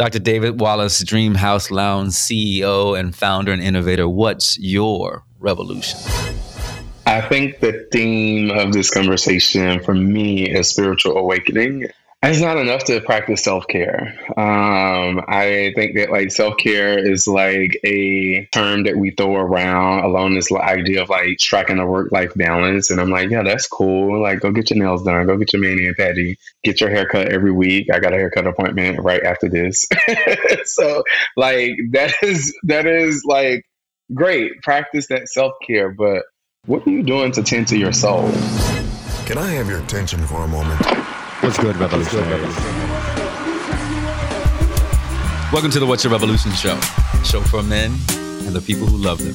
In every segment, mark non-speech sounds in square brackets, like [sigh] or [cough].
Dr. David Wallace, Dream House Lounge CEO and founder and innovator. What's your revolution? I think the theme of this conversation for me is spiritual awakening. It's not enough to practice self care. Um, I think that like self care is like a term that we throw around along this idea of like striking a work life balance. And I'm like, yeah, that's cool. Like, go get your nails done, go get your mani and patty, get your haircut every week. I got a haircut appointment right after this. [laughs] so, like, that is that is like great. Practice that self care, but what are you doing to tend to your soul? Can I have your attention for a moment? What's good, revolutionaries? Welcome to the What's Your Revolution show, show for men and the people who love them,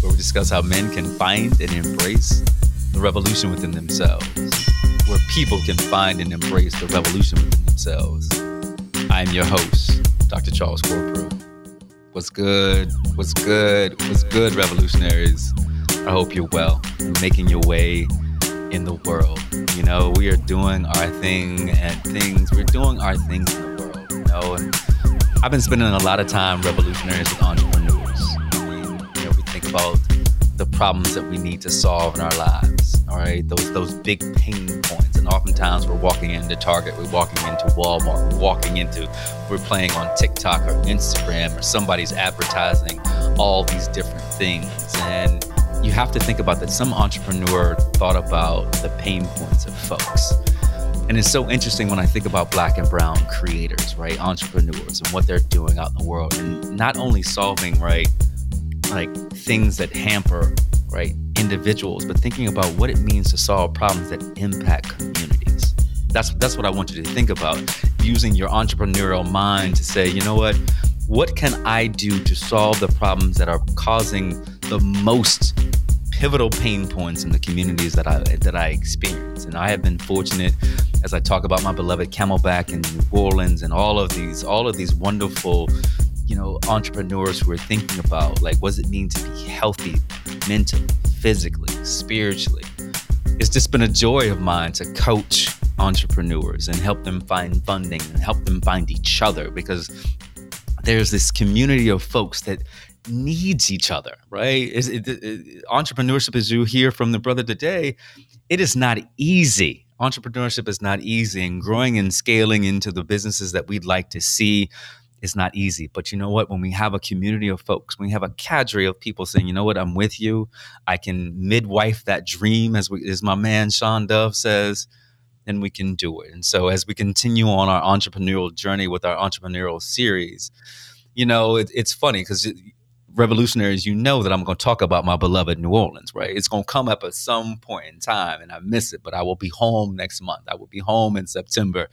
where we discuss how men can find and embrace the revolution within themselves, where people can find and embrace the revolution within themselves. I'm your host, Dr. Charles Corprew. What's good? What's good? What's good, revolutionaries? I hope you're well making your way in the world. You know, we are doing our thing and things, we're doing our things in the world, you know. And I've been spending a lot of time revolutionaries with entrepreneurs. I mean, you know, we think about the problems that we need to solve in our lives, all right? Those those big pain points. And oftentimes we're walking into Target, we're walking into Walmart, we're walking into, we're playing on TikTok or Instagram or somebody's advertising all these different things. And you have to think about that some entrepreneur thought about the pain points of folks. And it's so interesting when I think about black and brown creators, right? Entrepreneurs and what they're doing out in the world and not only solving, right, like things that hamper, right, individuals, but thinking about what it means to solve problems that impact communities. That's that's what I want you to think about. Using your entrepreneurial mind to say, you know what? What can I do to solve the problems that are causing the most pivotal pain points in the communities that I that I experience. And I have been fortunate as I talk about my beloved Camelback and New Orleans and all of these all of these wonderful you know entrepreneurs who are thinking about like what does it mean to be healthy mentally, physically, spiritually. It's just been a joy of mine to coach entrepreneurs and help them find funding and help them find each other because there's this community of folks that needs each other, right? It, it, entrepreneurship, as you hear from the brother today, it is not easy. Entrepreneurship is not easy, and growing and scaling into the businesses that we'd like to see is not easy. But you know what? When we have a community of folks, when we have a cadre of people saying, you know what, I'm with you, I can midwife that dream, as, we, as my man Sean Dove says, then we can do it. And so, as we continue on our entrepreneurial journey with our entrepreneurial series, you know, it, it's funny because revolutionaries, you know that I'm going to talk about my beloved New Orleans, right? It's going to come up at some point in time, and I miss it, but I will be home next month. I will be home in September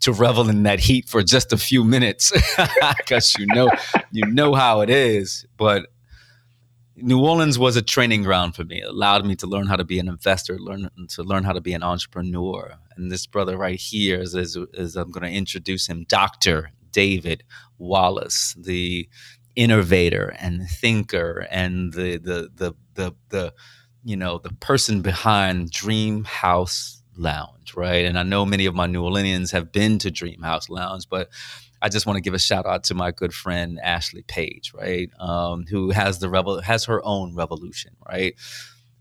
to revel in that heat for just a few minutes, [laughs] because you know, you know how it is. But New Orleans was a training ground for me. It allowed me to learn how to be an investor, learn to learn how to be an entrepreneur. And this brother right here is, is, is I'm going to introduce him, Doctor David Wallace, the innovator and thinker and the the the the, the you know the person behind Dream House Lounge, right? And I know many of my New Orleanians have been to Dream House Lounge, but I just want to give a shout out to my good friend Ashley Page, right? Um, who has the rebel has her own revolution, right?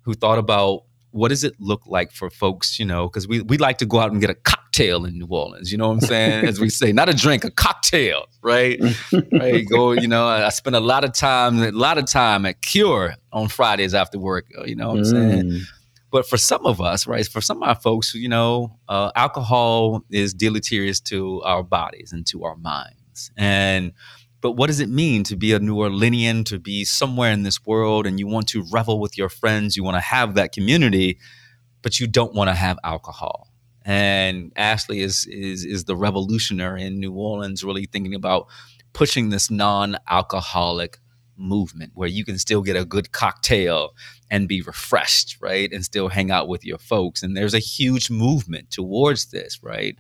Who thought about what does it look like for folks, you know, because we, we like to go out and get a cocktail in New Orleans, you know what I'm saying? As we say, not a drink, a cocktail, right? right. Go, you know, I spend a lot of time, a lot of time at Cure on Fridays after work, you know what I'm mm. saying? But for some of us, right, for some of our folks, you know, uh, alcohol is deleterious to our bodies and to our minds. And but what does it mean to be a New Orleanian, to be somewhere in this world and you want to revel with your friends, you want to have that community, but you don't want to have alcohol? And Ashley is is is the revolutionary in New Orleans, really thinking about pushing this non-alcoholic movement where you can still get a good cocktail and be refreshed, right? And still hang out with your folks. And there's a huge movement towards this, right?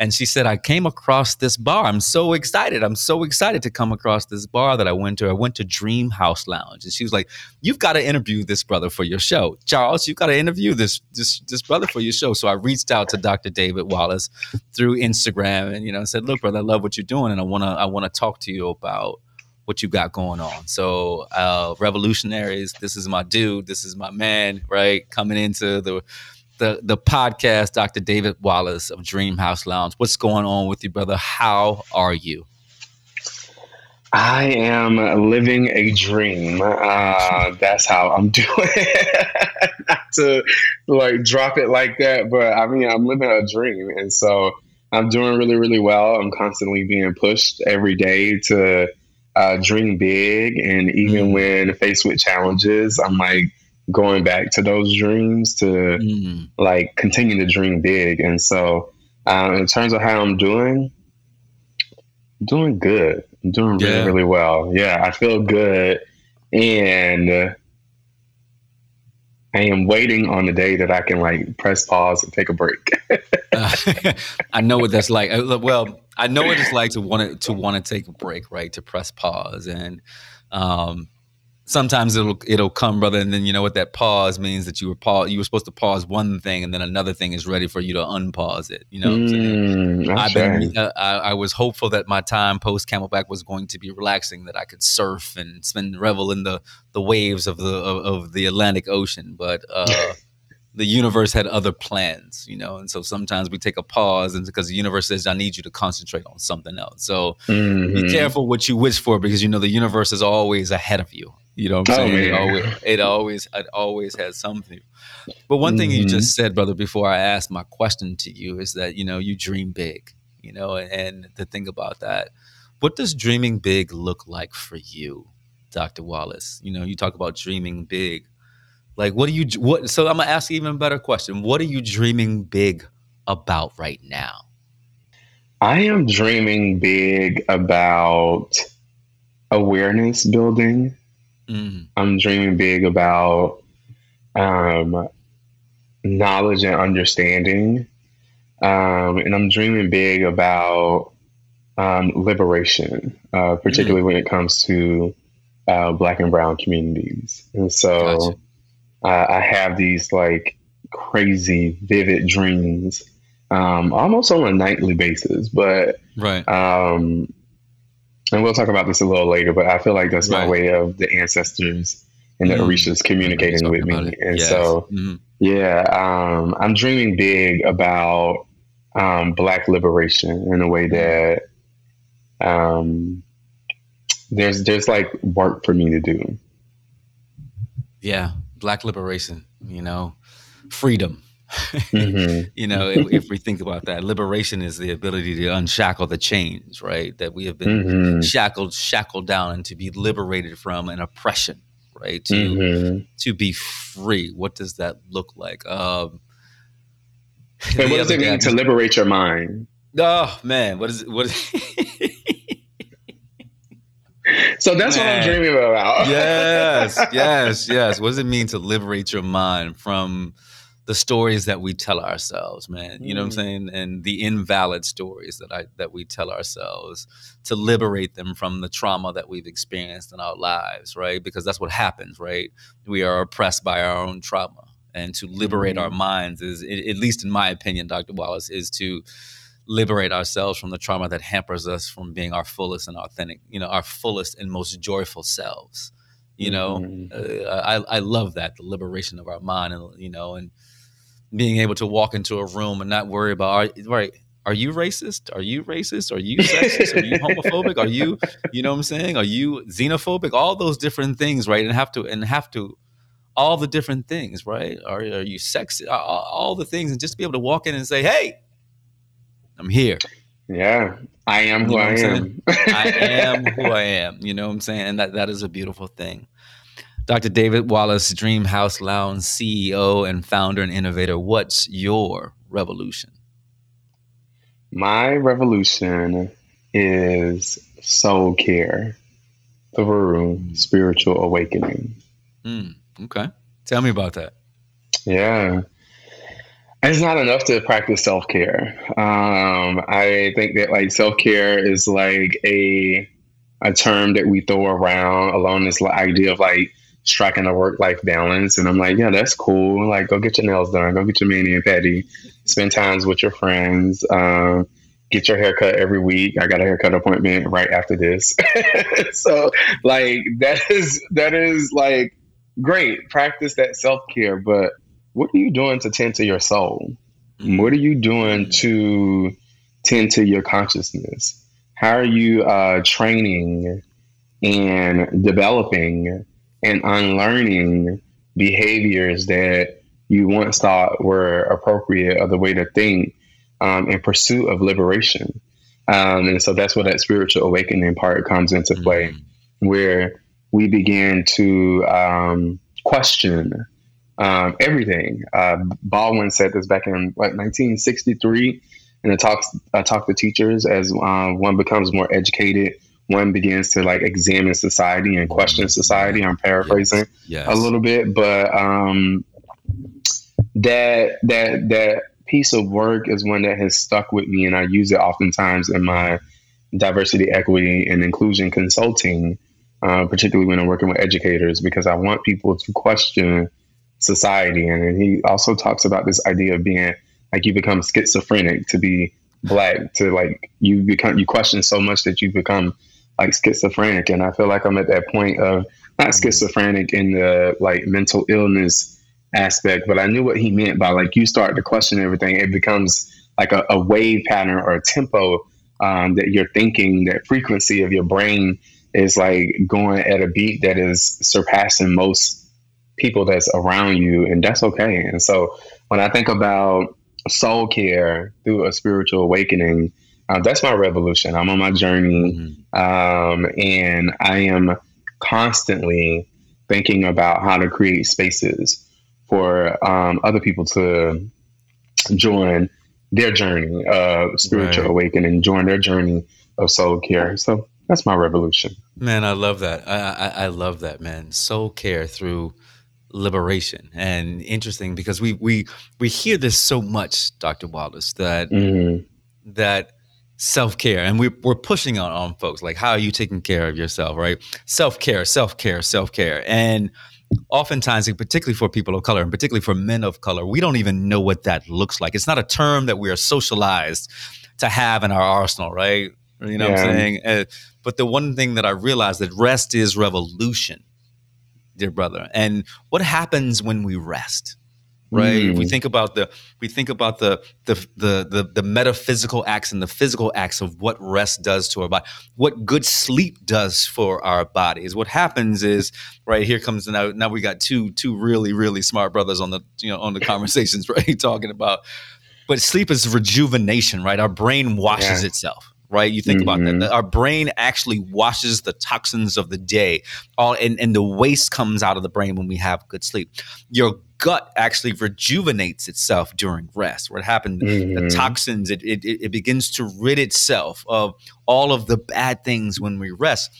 And she said, I came across this bar. I'm so excited. I'm so excited to come across this bar that I went to. I went to Dream House Lounge. And she was like, You've got to interview this brother for your show. Charles, you've got to interview this, this, this brother for your show. So I reached out to Dr. David Wallace through Instagram and, you know, said, Look, brother, I love what you're doing. And I wanna I wanna talk to you about what you got going on. So, uh, revolutionaries, this is my dude, this is my man, right? Coming into the the the podcast, Dr. David Wallace of Dream House Lounge. What's going on with you, brother? How are you? I am living a dream. Uh, that's how I'm [laughs] doing. Not to like drop it like that, but I mean, I'm living a dream, and so I'm doing really, really well. I'm constantly being pushed every day to uh, dream big. And even mm. when faced with challenges, I'm like going back to those dreams to mm. like continue to dream big. And so, um, in terms of how I'm doing, I'm doing good. I'm doing really, yeah. really well. Yeah, I feel good. And I am waiting on the day that I can like press pause and take a break. uh, [laughs] [laughs] I know what that's like. Uh, well, I know what it's like to want to to want to take a break, right? To press pause, and um, sometimes it'll it'll come, brother, and then you know what that pause means that you were pause you were supposed to pause one thing, and then another thing is ready for you to unpause it. You know, mm, I've been uh, I, I, was hopeful that my time post Camelback was going to be relaxing, that I could surf and spend revel in the the waves of the of, of the Atlantic Ocean, but. Uh, [laughs] the universe had other plans, you know, and so sometimes we take a pause, and because the universe says, "I need you to concentrate on something else." So mm-hmm. be careful what you wish for, because you know the universe is always ahead of you. You know what I'm oh, saying? It always, it always, it always has something. But one mm-hmm. thing you just mm-hmm. said, brother, before I ask my question to you is that, you know, you dream big, you know, and the thing about that, what does dreaming big look like for you, Dr. Wallace? You know, you talk about dreaming big. Like, what do you, what, so I'm going to ask you even better question. What are you dreaming big about right now? I am dreaming big about awareness building Mm. I'm dreaming big about um, knowledge and understanding. Um, and I'm dreaming big about um, liberation, uh, particularly mm. when it comes to uh, Black and Brown communities. And so gotcha. uh, I have these like crazy, vivid dreams um, almost on a nightly basis. But right. Um, and we'll talk about this a little later, but I feel like that's right. my way of the ancestors and the mm. Orishas communicating with me. It. And yes. so, mm. yeah, um, I'm dreaming big about um, Black liberation in a way that um, there's there's like work for me to do. Yeah, Black liberation. You know, freedom Mm-hmm. [laughs] you know, if, if, we think about that, liberation is the ability to unshackle the chains, right? That we have been mm-hmm. shackled, shackled down, and to be liberated from an oppression, right? To mm-hmm. to be free. What does that look like? Um, [laughs] and what does it mean to liberate your mind? Oh man, what is it? What is [laughs] So that's Man. what I'm dreaming about. yes, yes, yes. What does it mean to liberate your mind from the stories that we tell ourselves, man. You know what I'm mm. saying? And the invalid stories that I that we tell ourselves to liberate them from the trauma that we've experienced in our lives, right? Because that's what happens, right? We are oppressed by our own trauma. And to liberate mm-hmm. our minds is at least in my opinion, Dr. Wallace, is to liberate ourselves from the trauma that hampers us from being our fullest and authentic, you know, our fullest and most joyful selves. You know, mm-hmm. uh, I, I love that the liberation of our mind, and you know, and being able to walk into a room and not worry about are, right are you racist? Are you racist? Are you sexist? Are you [laughs] homophobic? Are you you know what i'm saying? Are you xenophobic? All those different things right and have to and have to all the different things right? Are, are you sexist? All, all the things and just be able to walk in and say hey i'm here. Yeah i am who you know i am. [laughs] I am who i am you know what i'm saying? And that that is a beautiful thing Dr. David Wallace, Dream House Lounge CEO and founder and innovator. What's your revolution? My revolution is soul care through spiritual awakening. Mm, okay. Tell me about that. Yeah. it's not enough to practice self care. Um, I think that like self care is like a a term that we throw around along this idea of like striking a work life balance. And I'm like, yeah, that's cool. Like, go get your nails done, go get your mani and pedi, spend times with your friends, um, get your haircut every week. I got a haircut appointment right after this. [laughs] so like that is that is like great. Practice that self care, but what are you doing to tend to your soul? What are you doing to tend to your consciousness? How are you uh, training and developing and unlearning behaviors that you once thought were appropriate or the way to think um, in pursuit of liberation. Um, and so that's where that spiritual awakening part comes into play, mm-hmm. where we begin to um, question um, everything. Uh, Baldwin said this back in what 1963, and it talks uh, talk to teachers as uh, one becomes more educated one begins to like examine society and question society. I'm paraphrasing yes, yes. a little bit, but um, that that that piece of work is one that has stuck with me, and I use it oftentimes in my diversity, equity, and inclusion consulting, uh, particularly when I'm working with educators, because I want people to question society. And he also talks about this idea of being like you become schizophrenic to be black, to like you become you question so much that you become like schizophrenic. And I feel like I'm at that point of not mm-hmm. schizophrenic in the like mental illness aspect, but I knew what he meant by like you start to question everything. It becomes like a, a wave pattern or a tempo um, that you're thinking, that frequency of your brain is like going at a beat that is surpassing most people that's around you, and that's okay. And so when I think about soul care through a spiritual awakening, uh, that's my revolution. I'm on my journey, mm-hmm. um, and I am constantly thinking about how to create spaces for um, other people to join their journey of spiritual right. awakening, join their journey of soul care. So that's my revolution. Man, I love that. I, I, I love that, man. Soul care through liberation and interesting because we we we hear this so much dr wallace that mm-hmm. that self-care and we're, we're pushing on, on folks like how are you taking care of yourself right? Self-care self-care self-care and oftentimes particularly for people of color and particularly for men of color we don't even know what that looks like. It's not a term that we are socialized to have in our arsenal right? You know yeah. what i'm saying? Uh, but the one thing that i realized that rest is revolution dear brother and what happens when we rest right mm. we think about the we think about the, the the the the metaphysical acts and the physical acts of what rest does to our body what good sleep does for our bodies what happens is right here comes now now we got two two really really smart brothers on the you know on the conversations [laughs] right talking about but sleep is rejuvenation right our brain washes yeah. itself right? You think mm-hmm. about that. Mm-hmm. Our brain actually washes the toxins of the day, all and, and the waste comes out of the brain when we have good sleep. Your gut actually rejuvenates itself during rest. What happened? Mm-hmm. The toxins, it, it, it begins to rid itself of all of the bad things when we rest.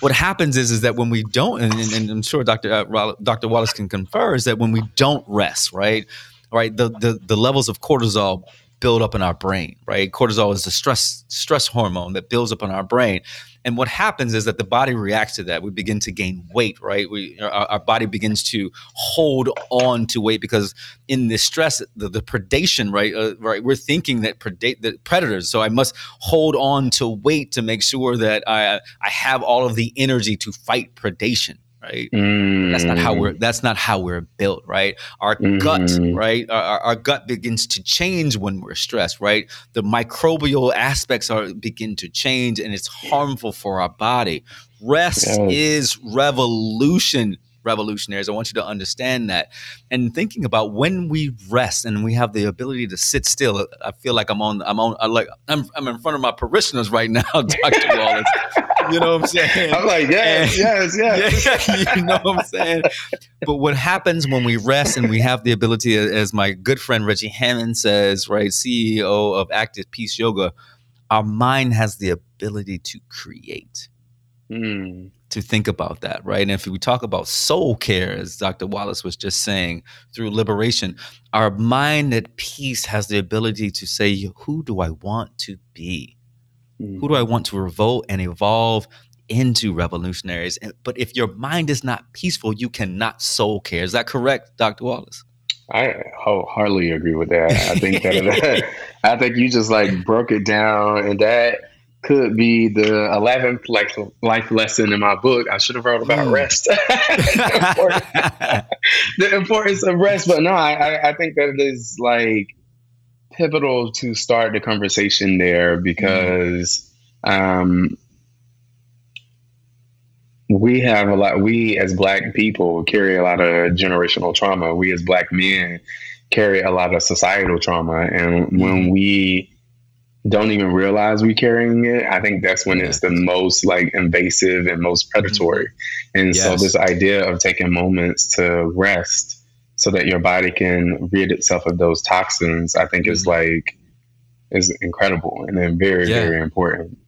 What happens is, is that when we don't, and, and I'm sure Dr. Uh, Dr. Wallace can confer, is that when we don't rest, right, right, the the, the levels of cortisol build up in our brain, right? Cortisol is the stress stress hormone that builds up in our brain. And what happens is that the body reacts to that. We begin to gain weight, right? We our, our body begins to hold on to weight because in this stress, the, the predation, right? Uh, right, we're thinking that predate the predators. So I must hold on to weight to make sure that I I have all of the energy to fight predation right? Mm. That's not how we're mm. that's not how we're built, right? Our mm-hmm. gut, right? Our, our, gut begins to change when we're stressed, right? The microbial aspects are begin to change and it's harmful for our body. Rest yes. is revolution revolutionaries. I want you to understand that. And thinking about when we rest and we have the ability to sit still, I feel like I'm on, I'm on, I like, I'm, I'm in front of my parishioners right now, [laughs] Dr. Wallace. [laughs] [laughs] you know what I'm saying? I'm like, yes, and, yes, yes. [laughs] Yeah, you know what I'm saying? But what happens when we rest and we have the ability, as my good friend Reggie Hammond says, right, CEO of Active Peace Yoga, our mind has the ability to create. Mm. to think about that, right? And if we talk about soul care, as Dr. Wallace was just saying, through liberation, our mind at peace has the ability to say, Who do I want to be? Mm. Who do I want to revolt and evolve into revolutionaries? But if your mind is not peaceful, you cannot soul care. Is that correct, Dr. Wallace? I wholeheartedly agree with that. I think that [laughs] I think you just like broke it down, and that could be the 11th life, life lesson in my book. I should have wrote about mm. rest, [laughs] the, importance, [laughs] the, importance, of rest. But no, I, I think that it is like pivotal to start the conversation there because um, we have a lot. We as Black people carry a lot of generational trauma. We as Black men carry a lot of societal trauma, and when mm. we don't even realize we're carrying it, I think that's when it's the most like invasive and most predatory. Mm-hmm. And yes. so this idea of taking moments to rest so that your body can rid itself of those toxins, I think mm-hmm. is like is incredible and then very, yeah. very important.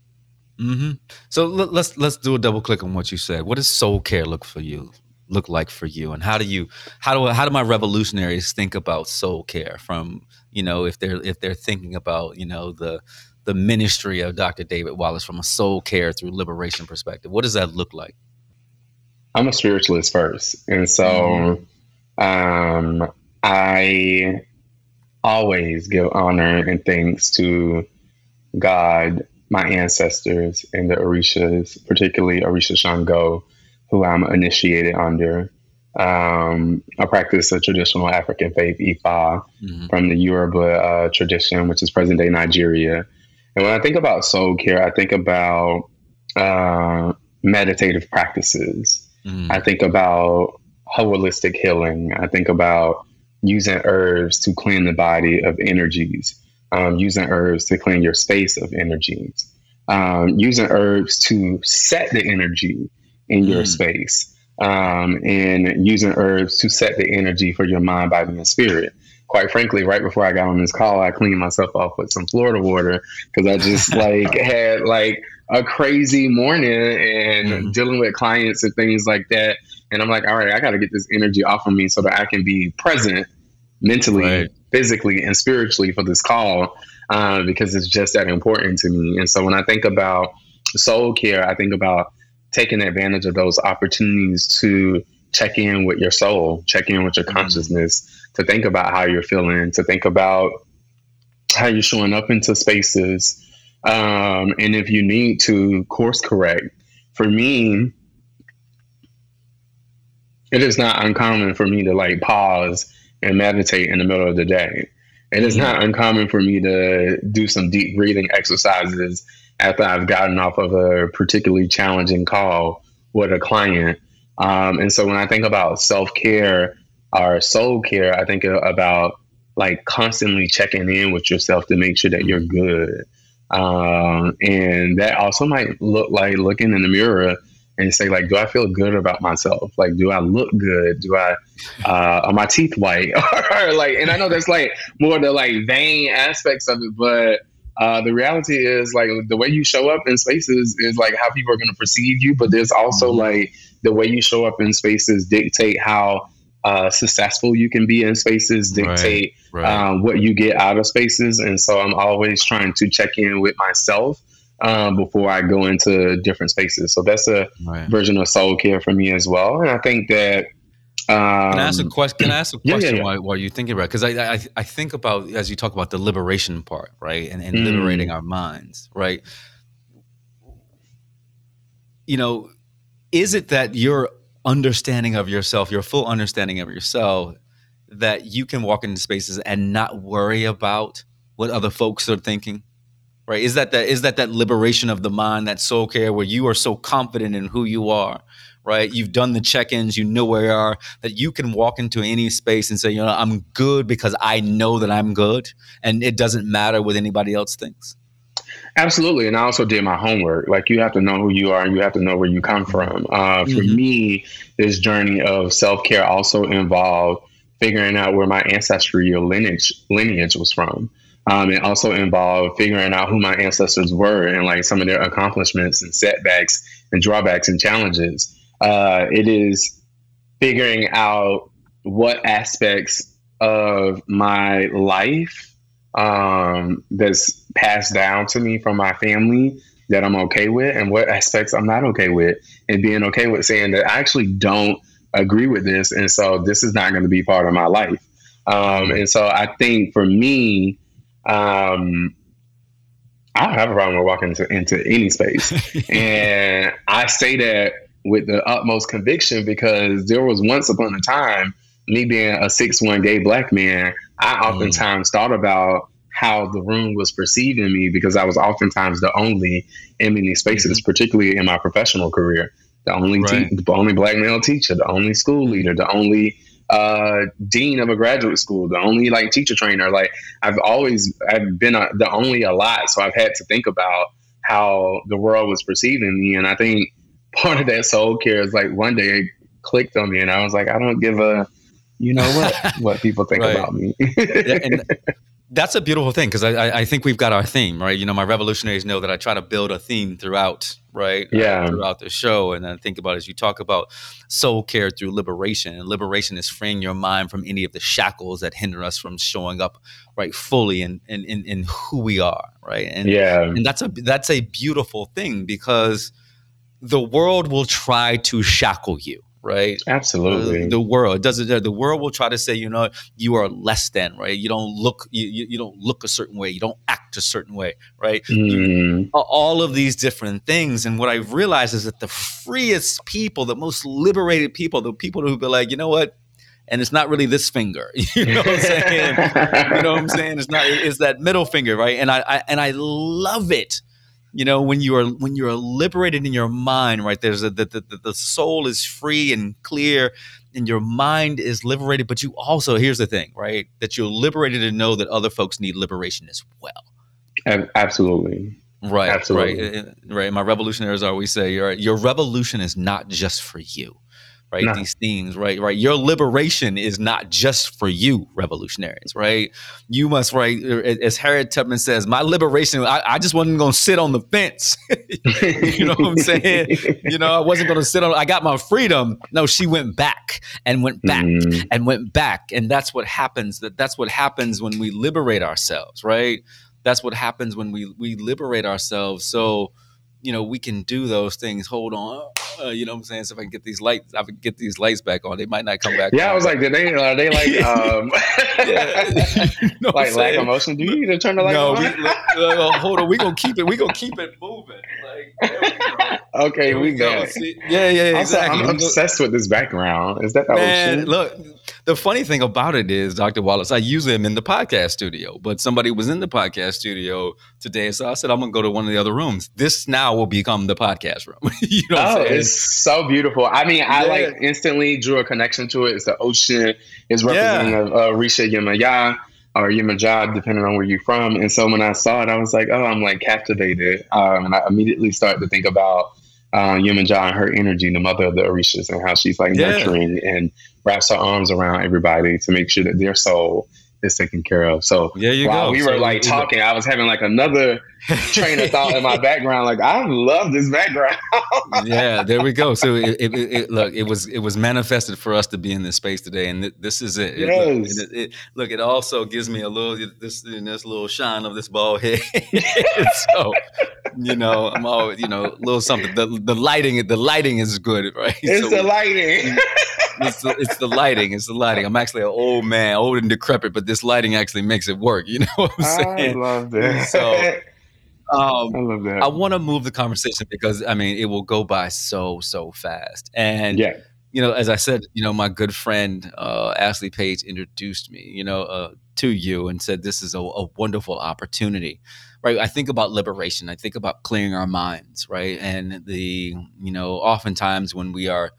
Mm-hmm. So let's let's do a double click on what you said. What does soul care look for you? Look like for you, and how do you how do how do my revolutionaries think about soul care from you know if they're if they're thinking about you know the the ministry of Dr. David Wallace from a soul care through liberation perspective? What does that look like? I'm a spiritualist first, and so mm-hmm. Um, I always give honor and thanks to God, my ancestors, and the Orishas, particularly Orisha Shango, who I'm initiated under. Um, I practice a traditional African faith, Ifa, mm-hmm. from the Yoruba uh, tradition, which is present day Nigeria. And when I think about soul care, I think about uh, meditative practices. Mm-hmm. I think about holistic healing. I think about using herbs to clean the body of energies, um, using herbs to clean your space of energies, um, using herbs to set the energy in your mm. space um, and using herbs to set the energy for your mind, body, and spirit. Quite frankly, right before I got on this call, I cleaned myself off with some Florida water because I just [laughs] like had like a crazy morning and mm-hmm. dealing with clients and things like that. And I'm like, all right, I got to get this energy off of me so that I can be present mentally, right. physically, and spiritually for this call uh, because it's just that important to me. And so when I think about soul care, I think about taking advantage of those opportunities to check in with your soul, check in with your mm-hmm. consciousness, to think about how you're feeling, to think about how you're showing up into spaces. Um, and if you need to course correct, for me, it is not uncommon for me to like pause and meditate in the middle of the day. It is mm-hmm. not uncommon for me to do some deep breathing exercises after I've gotten off of a particularly challenging call with a client. Um, and so when I think about self care or soul care, I think about like constantly checking in with yourself to make sure that you're good. Um, and that also might look like looking in the mirror and say like, do I feel good about myself? Like, do I look good? Do I, uh, are my teeth white? [laughs] or like, and I know there's like more the like vain aspects of it, but uh, the reality is like the way you show up in spaces is like how people are going to perceive you, but there's also mm-hmm. like the way you show up in spaces dictate how uh, successful you can be in spaces, dictate right, right. Um, what you get out of spaces. And so I'm always trying to check in with myself um, before I go into different spaces. So that's a right. version of soul care for me as well. And I think that um, can I ask a question? Can I ask a question [clears throat] yeah, yeah, yeah. While, while you're thinking about? it? Because I, I, I think about as you talk about the liberation part, right, and, and mm. liberating our minds, right. You know, is it that your understanding of yourself, your full understanding of yourself, that you can walk into spaces and not worry about what other folks are thinking? Right? Is that that is that that liberation of the mind, that soul care, where you are so confident in who you are? right? You've done the check-ins, you know where you are, that you can walk into any space and say, you know, I'm good because I know that I'm good, and it doesn't matter what anybody else thinks. Absolutely, and I also did my homework. Like you have to know who you are, and you have to know where you come from. Uh, for mm-hmm. me, this journey of self care also involved figuring out where my ancestry or lineage lineage was from. Um, it also involved figuring out who my ancestors were and like some of their accomplishments and setbacks and drawbacks and challenges. Uh, it is figuring out what aspects of my life um, that's passed down to me from my family that I'm okay with and what aspects I'm not okay with, and being okay with saying that I actually don't agree with this, and so this is not going to be part of my life. Um, and so I think for me, um, I don't have a problem with walking into, into any space, [laughs] and I say that with the utmost conviction because there was once upon a time me being a six one gay black man, I mm. oftentimes mm. thought about how the room was perceiving me because I was oftentimes the only in many spaces, mm-hmm. particularly in my professional career. The only right. te- the only black male teacher, the only school leader, the only uh, dean of a graduate school, the only like teacher trainer. Like I've always I've been a, the only a lot, so I've had to think about how the world was perceiving me, and I think part of that soul care is like one day it clicked on me, and I was like, I don't give a you know what [laughs] what people think about me. and [laughs] that's a beautiful thing because I, I think we've got our theme right. You know, my revolutionaries know that I try to build a theme throughout right? Uh, yeah. uh, throughout the show and then think about as you talk about soul care through liberation and liberation is freeing your mind from any of the shackles that hinder us from showing up right fully in in, in, in who we are right? And yeah. and that's a that's a beautiful thing because the world will try to shackle you right? Absolutely. Uh, the world does it. The world will try to say, you know, you are less than, right? You don't look, you, you, you don't look a certain way. You don't act a certain way, right? Mm. all of these different things. And what I've realized is that the freest people, the most liberated people, the people who be like, you know what? And it's not really this finger, [laughs] you know what I'm saying? you know what I'm saying? It's not. It's that middle finger, right? And I, I and I love it you know when you are when you're liberated in your mind right there's a the, the, the soul is free and clear and your mind is liberated but you also here's the thing right that you're liberated to know that other folks need liberation as well. Absolutely. Right absolutely. right right eh, eh, my revolutionaries always say your your revolution is not just for you right? No. These themes, right? Right. Your liberation is not just for you, revolutionaries, right? You must, right? As Harriet Tubman says, my liberation, I, I just wasn't going to sit on the fence. [laughs] you know what I'm saying? you know, I wasn't going to sit on, I got my freedom. No, she went back and went back mm. and went back. And that's what happens. That That's what happens when we liberate ourselves, right? That's what happens when we, we liberate ourselves. So, you know, we can do those things. Hold on, uh, you know what I'm saying? So if I can get these lights, I can get these lights back on. They might not come back. Yeah, on. I was like, did they? Are they like, [laughs] um, you [laughs] know [laughs] like lack of motion? Do you need to turn the light no, on? No, uh, hold on. We gonna keep it. We gonna keep it moving. Like, okay, we, we got it. Yeah, yeah, exactly. I'm obsessed with this background. Is that the Man, look, the funny thing about it is, Dr. Wallace, I usually am in the podcast studio, but somebody was in the podcast studio today. So I said, I'm going to go to one of the other rooms. This now will become the podcast room. [laughs] you know oh, it's so beautiful. I mean, I yeah. like instantly drew a connection to it. It's the ocean, it's representing yeah. uh, Risha Yemaya or Yemaja, depending on where you're from. And so when I saw it, I was like, oh, I'm like captivated. Um, and I immediately started to think about uh, Yemaja and her energy, the mother of the Orishas, and how she's like yeah. nurturing and wraps her arms around everybody to make sure that their soul is taken care of. So yeah, you while go. we were like talking, I was having like another train of thought in my [laughs] background. Like I love this background. yeah, there we go. So [laughs] it, it, it, look, it was it was manifested for us to be in this space today, and th- this is it. Yes. Look, look, it also gives me a little this this little shine of this bald head. [laughs] so you know, I'm always you know a little something. The the lighting the lighting is good, right? It's so the lighting it's, the, it's the lighting. It's the lighting. I'm actually an old man, old and decrepit, but this lighting actually makes it work. You [laughs] know what I'm saying? I love that. So um, I love that. I want to move the conversation because I mean it will go by so so fast. And yeah, you know, as I said, you know, my good friend uh, Ashley Page introduced me, you know, uh, to you and said this is a, a wonderful opportunity right i think about liberation i think about clearing our minds right and the you know oftentimes when we are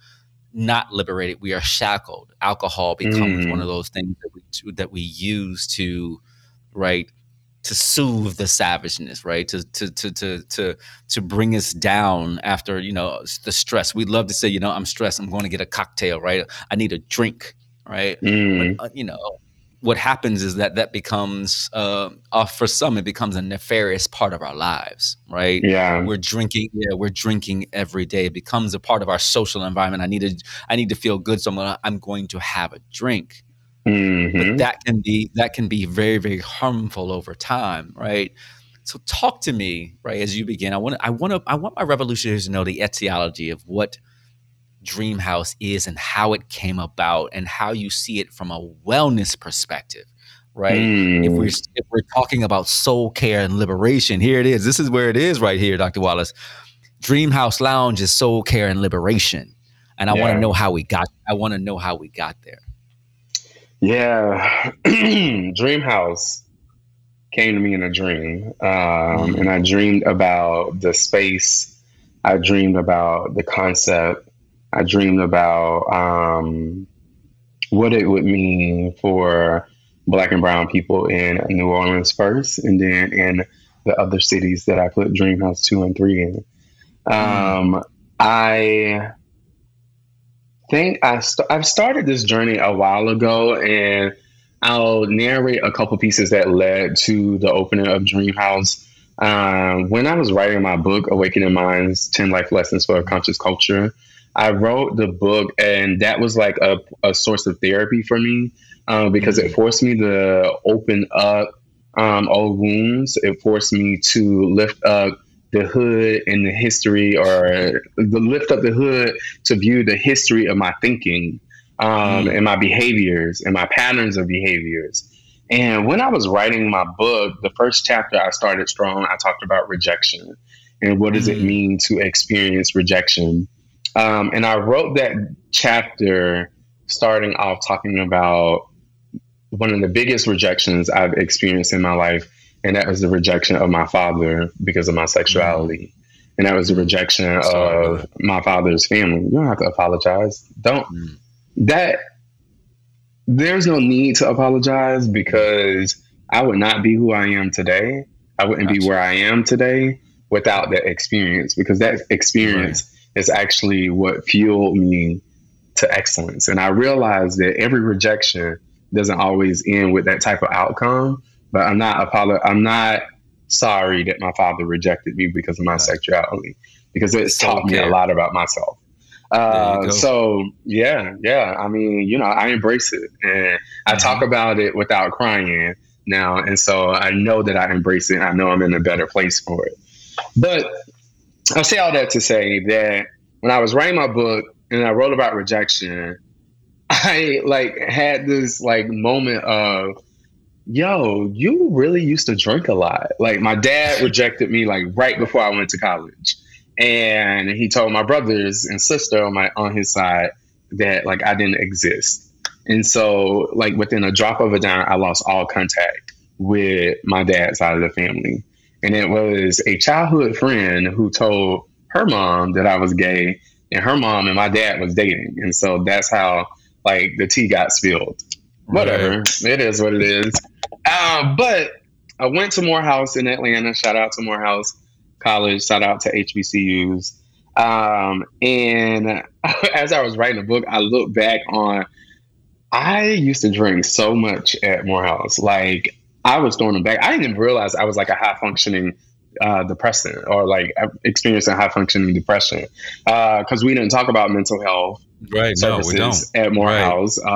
not liberated we are shackled. Alcohol becomes mm. one of those things that we that we use to right to soothe the savageness right? To to to to to to bring us down after you know the stress. We'd love to say you know i'm stressed. I'm going to get a cocktail right? I need a drink right? Mm. but, uh, you know what happens is that that becomes uh, uh, for some it becomes a nefarious part of our lives right? Yeah. we're drinking yeah we're drinking every day. It becomes a part of our social environment. I need to i need to feel good so i'm, gonna, I'm going to have a drink. Hmm but that can be that can be very very harmful over time right? So talk to me right as you begin. I want i want to i want my revolutionaries to know the etiology of what dream house is and how it came about and how you see it from a wellness perspective right if Mm. we're if we're talking about soul care and liberation here it is this is where it is right here dr wallace dream house lounge is soul care and liberation and i want to know how we got i want to know how we got there Yeah. [clears throat] dream house came to me in a dream. Um, and I dreamed about the space. I dreamed about the concept. I dreamed about um, what it would mean for black and brown people in New Orleans first, and then in the other cities that I put Dream House 2 and 3 in. Um, I think I st- I've started this journey a while ago, and I'll narrate a couple pieces that led to the opening of Dream House. Um, when I was writing my book, Awakening Minds 10 Life Lessons for a Conscious Culture, I wrote the book, and that was like a, a source of therapy for me um, because it forced me to open up um, old wounds. It forced me to lift up the hood and the history, or the lift up the hood to view the history of my thinking um, and my behaviors and my patterns of behaviors. And when I was writing my book, the first chapter I started strong. I talked about rejection and what does it Mm. mean to experience rejection. Um, and I wrote that chapter starting off talking about one of the biggest rejections I've experienced in my life, and that was the rejection of my father because of my sexuality. And that was the rejection Sorry, of my father's family. You don't have to apologize. Don't Mm. that there's no need to apologize because I would not be who I am today. I wouldn't be where I am today without that experience because that experience is actually what fueled me to excellence. And I realized that every rejection doesn't always end with that type of outcome. But I'm not apolo- I'm not sorry that my father rejected me because of my sexuality because it So taught me a lot about myself. Uh, so yeah, yeah. I mean, you know, I embrace it and I Mhm. talk about it without crying now, and so I know that I embrace it. I know I'm in a better place for it. But I'll say all that to say that when I was writing my book and I wrote about rejection, [laughs] I like had this like moment of, yo, you really used to drink a lot. Like my dad rejected me like right before I went to college. And he told my brothers and sister on my on his side that like I didn't exist. And so like within a drop of a dime, I lost all contact with my dad's side of the family. And it was a childhood friend who told her mom that I was gay and her mom and my dad was dating. And so that's how like the tea got spilled. Whatever. It is what it is. Um, but I went to Morehouse in Atlanta. Shout out to Morehouse College. Shout out to HBCUs. Um, and [laughs] as I was writing the book, I looked back on I used to drink so much at Morehouse. Like I was throwing them back. I didn't even realize I was like a high functioning uh, depressant or like experiencing high functioning depression because we didn't talk about mental health Right. No, we services don't. at Morehouse, uh,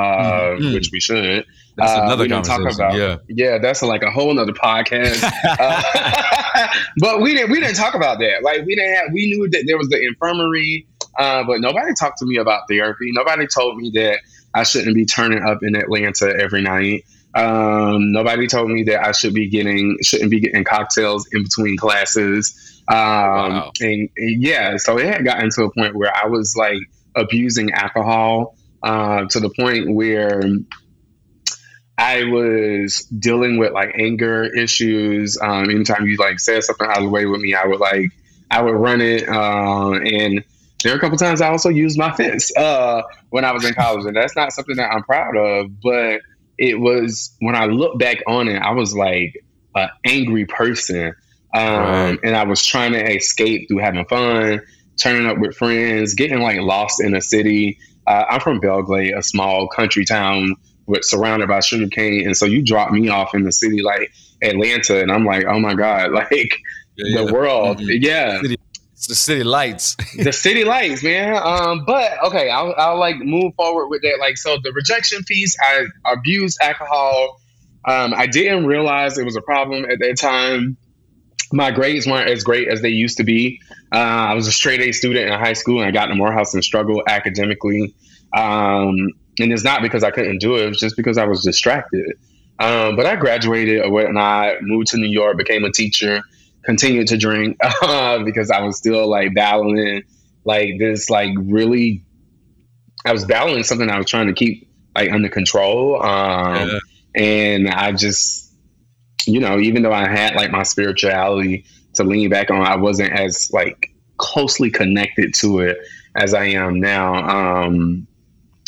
Mhm. which we should. That's Uh, another we didn't talk conversation. about- yeah. Yeah, that's like a whole nother podcast. [laughs] Uh, [laughs] but we didn't we didn't talk about that. Like we didn't have we knew that there was the infirmary, uh, but nobody talked to me about therapy. Nobody told me that I shouldn't be turning up in Atlanta every night. Um, nobody told me that I should be getting shouldn't be getting cocktails in between classes. Um, Wow. and, and yeah, so it had gotten to a point where I was like abusing alcohol uh, to the point where I was dealing with like anger issues. Um, anytime you like said something out of the way with me, I would like I would run it. Uh, and there were a couple times I also used my fist uh, when I was in college, and that's not something that I'm proud of. But it was when I look back on it, I was like an angry person, um, Right. and I was trying to escape through having fun, turning up with friends, getting like lost in a city. Uh, I'm from Belgrade, a small country town with surrounded by sugar cane. And so you drop me off in the city like Atlanta, and I'm like, oh my god, [laughs] like yeah, the yeah. world, mm-hmm. yeah. City, it's the city lights. the city lights, man. Um, but okay, I'll, I'll like move forward with that. Like, so the rejection piece, I abused alcohol. Um, I didn't realize it was a problem at that time. My grades weren't as great as they used to be. Uh, I was a straight A student in high school, and I got to Morehouse and struggled academically. Um, and it's not because I couldn't do it; it was just because I was distracted. Um, but I graduated or whatnot, moved to New York, became a teacher, continued to drink [laughs] uh, because I was still like battling like this, like really, I was battling something I was trying to keep like under control. Um, yeah. And I just, you know, even though I had like my spirituality to lean back on, I wasn't as like closely connected to it as I am now. Um,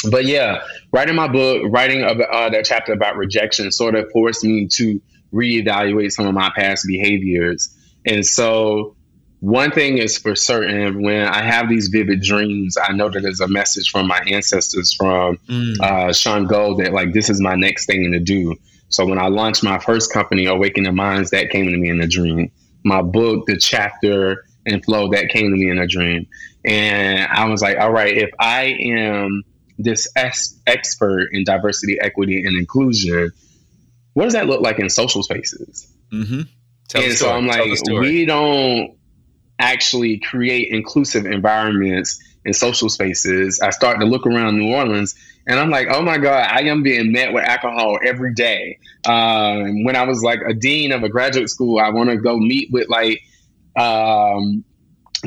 but yeah, writing my book, writing about, uh, that chapter about rejection sort of forced me to reevaluate some of my past behaviors. And so, one thing is for certain when I have these vivid dreams, I know that there's a message from my ancestors, from mm. uh, Shango, that like this is my next thing to do. So, when I launched my first company, Awakening Minds, that came to me in a dream. My book, the chapter and flow, that came to me in a dream. And I was like, all right, if I am this ex- expert in diversity, equity, and inclusion, what does that look like in social spaces? Mm-hmm. And so I'm like, we don't actually create inclusive environments in social spaces. I start to look around New Orleans and I'm like, oh my God, I am being met with alcohol every day. Um, when I was like a dean of a graduate school, I want to go meet with like um,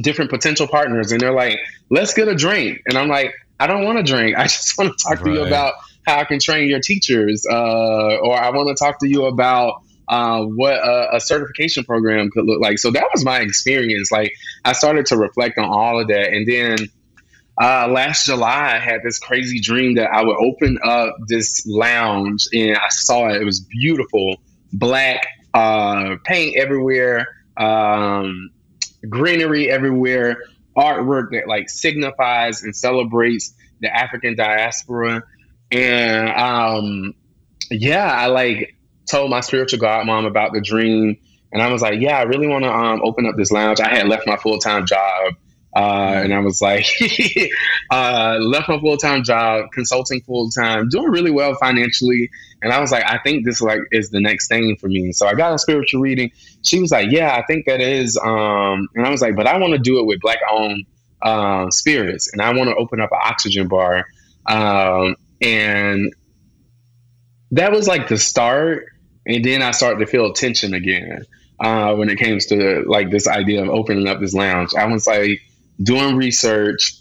different potential partners, and they're like, let's get a drink. And I'm like, I don't want to drink. [laughs] I just want to talk right. to you about how I can train your teachers, uh, or I want to talk to you about uh, what a, a, certification program could look like. So that was my experience. Like I started to reflect on all of that, and then uh, last July I had this crazy dream that I would open up this lounge, and I saw it. It was beautiful, black uh, paint everywhere, um, greenery everywhere artwork that like signifies and celebrates the African diaspora. And um, yeah, I like told my spiritual godmom about the dream. And I was like, yeah, I really want to um, open up this lounge. I had left my full time job uh, and I was like, [laughs] uh, left my full time job, consulting full time, doing really well financially. And I was like, I think this like is the next thing for me. So I got a spiritual reading. She was like, Yeah, I think that is. Um, and I was like, But I want to do it with black owned uh, spirits, and I want to open up an oxygen bar. Um, and that was like the start. And then I started to feel tension again uh, when it came to like this idea of opening up this lounge. I was like doing research,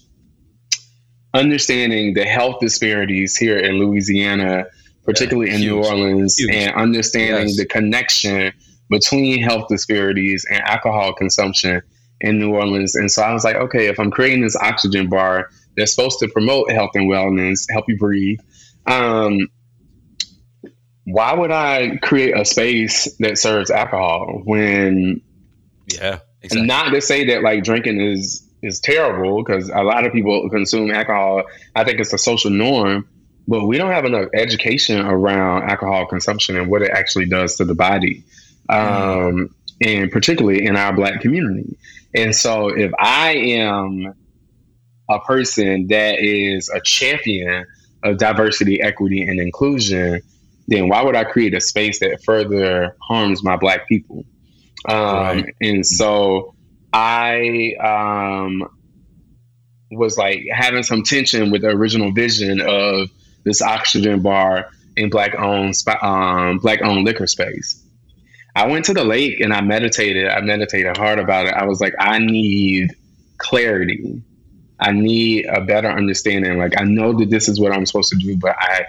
understanding the health disparities here in Louisiana, particularly yeah, in New Orleans, huge. and understanding yes. the connection between health disparities and alcohol consumption in New Orleans. And so I was like, okay, if I'm creating this oxygen bar that's supposed to promote health and wellness, help you breathe, um, why would I create a space that serves alcohol when? Yeah, exactly. Not to say that like drinking is is terrible because a lot of people consume alcohol. I think it's a social norm, but we don't have enough education around alcohol consumption and what it actually does to the body, um, and particularly in our Black community. And so, if I am a person that is a champion of diversity, equity, and inclusion, then why would I create a space that further harms my Black people? Um, right. And so I um, was like having some tension with the original vision of this oxygen bar in black owned um, black owned liquor space. I went to the lake and I meditated. I meditated hard about it. I was like, I need clarity. I need a better understanding. Like I know that this is what I'm supposed to do, but I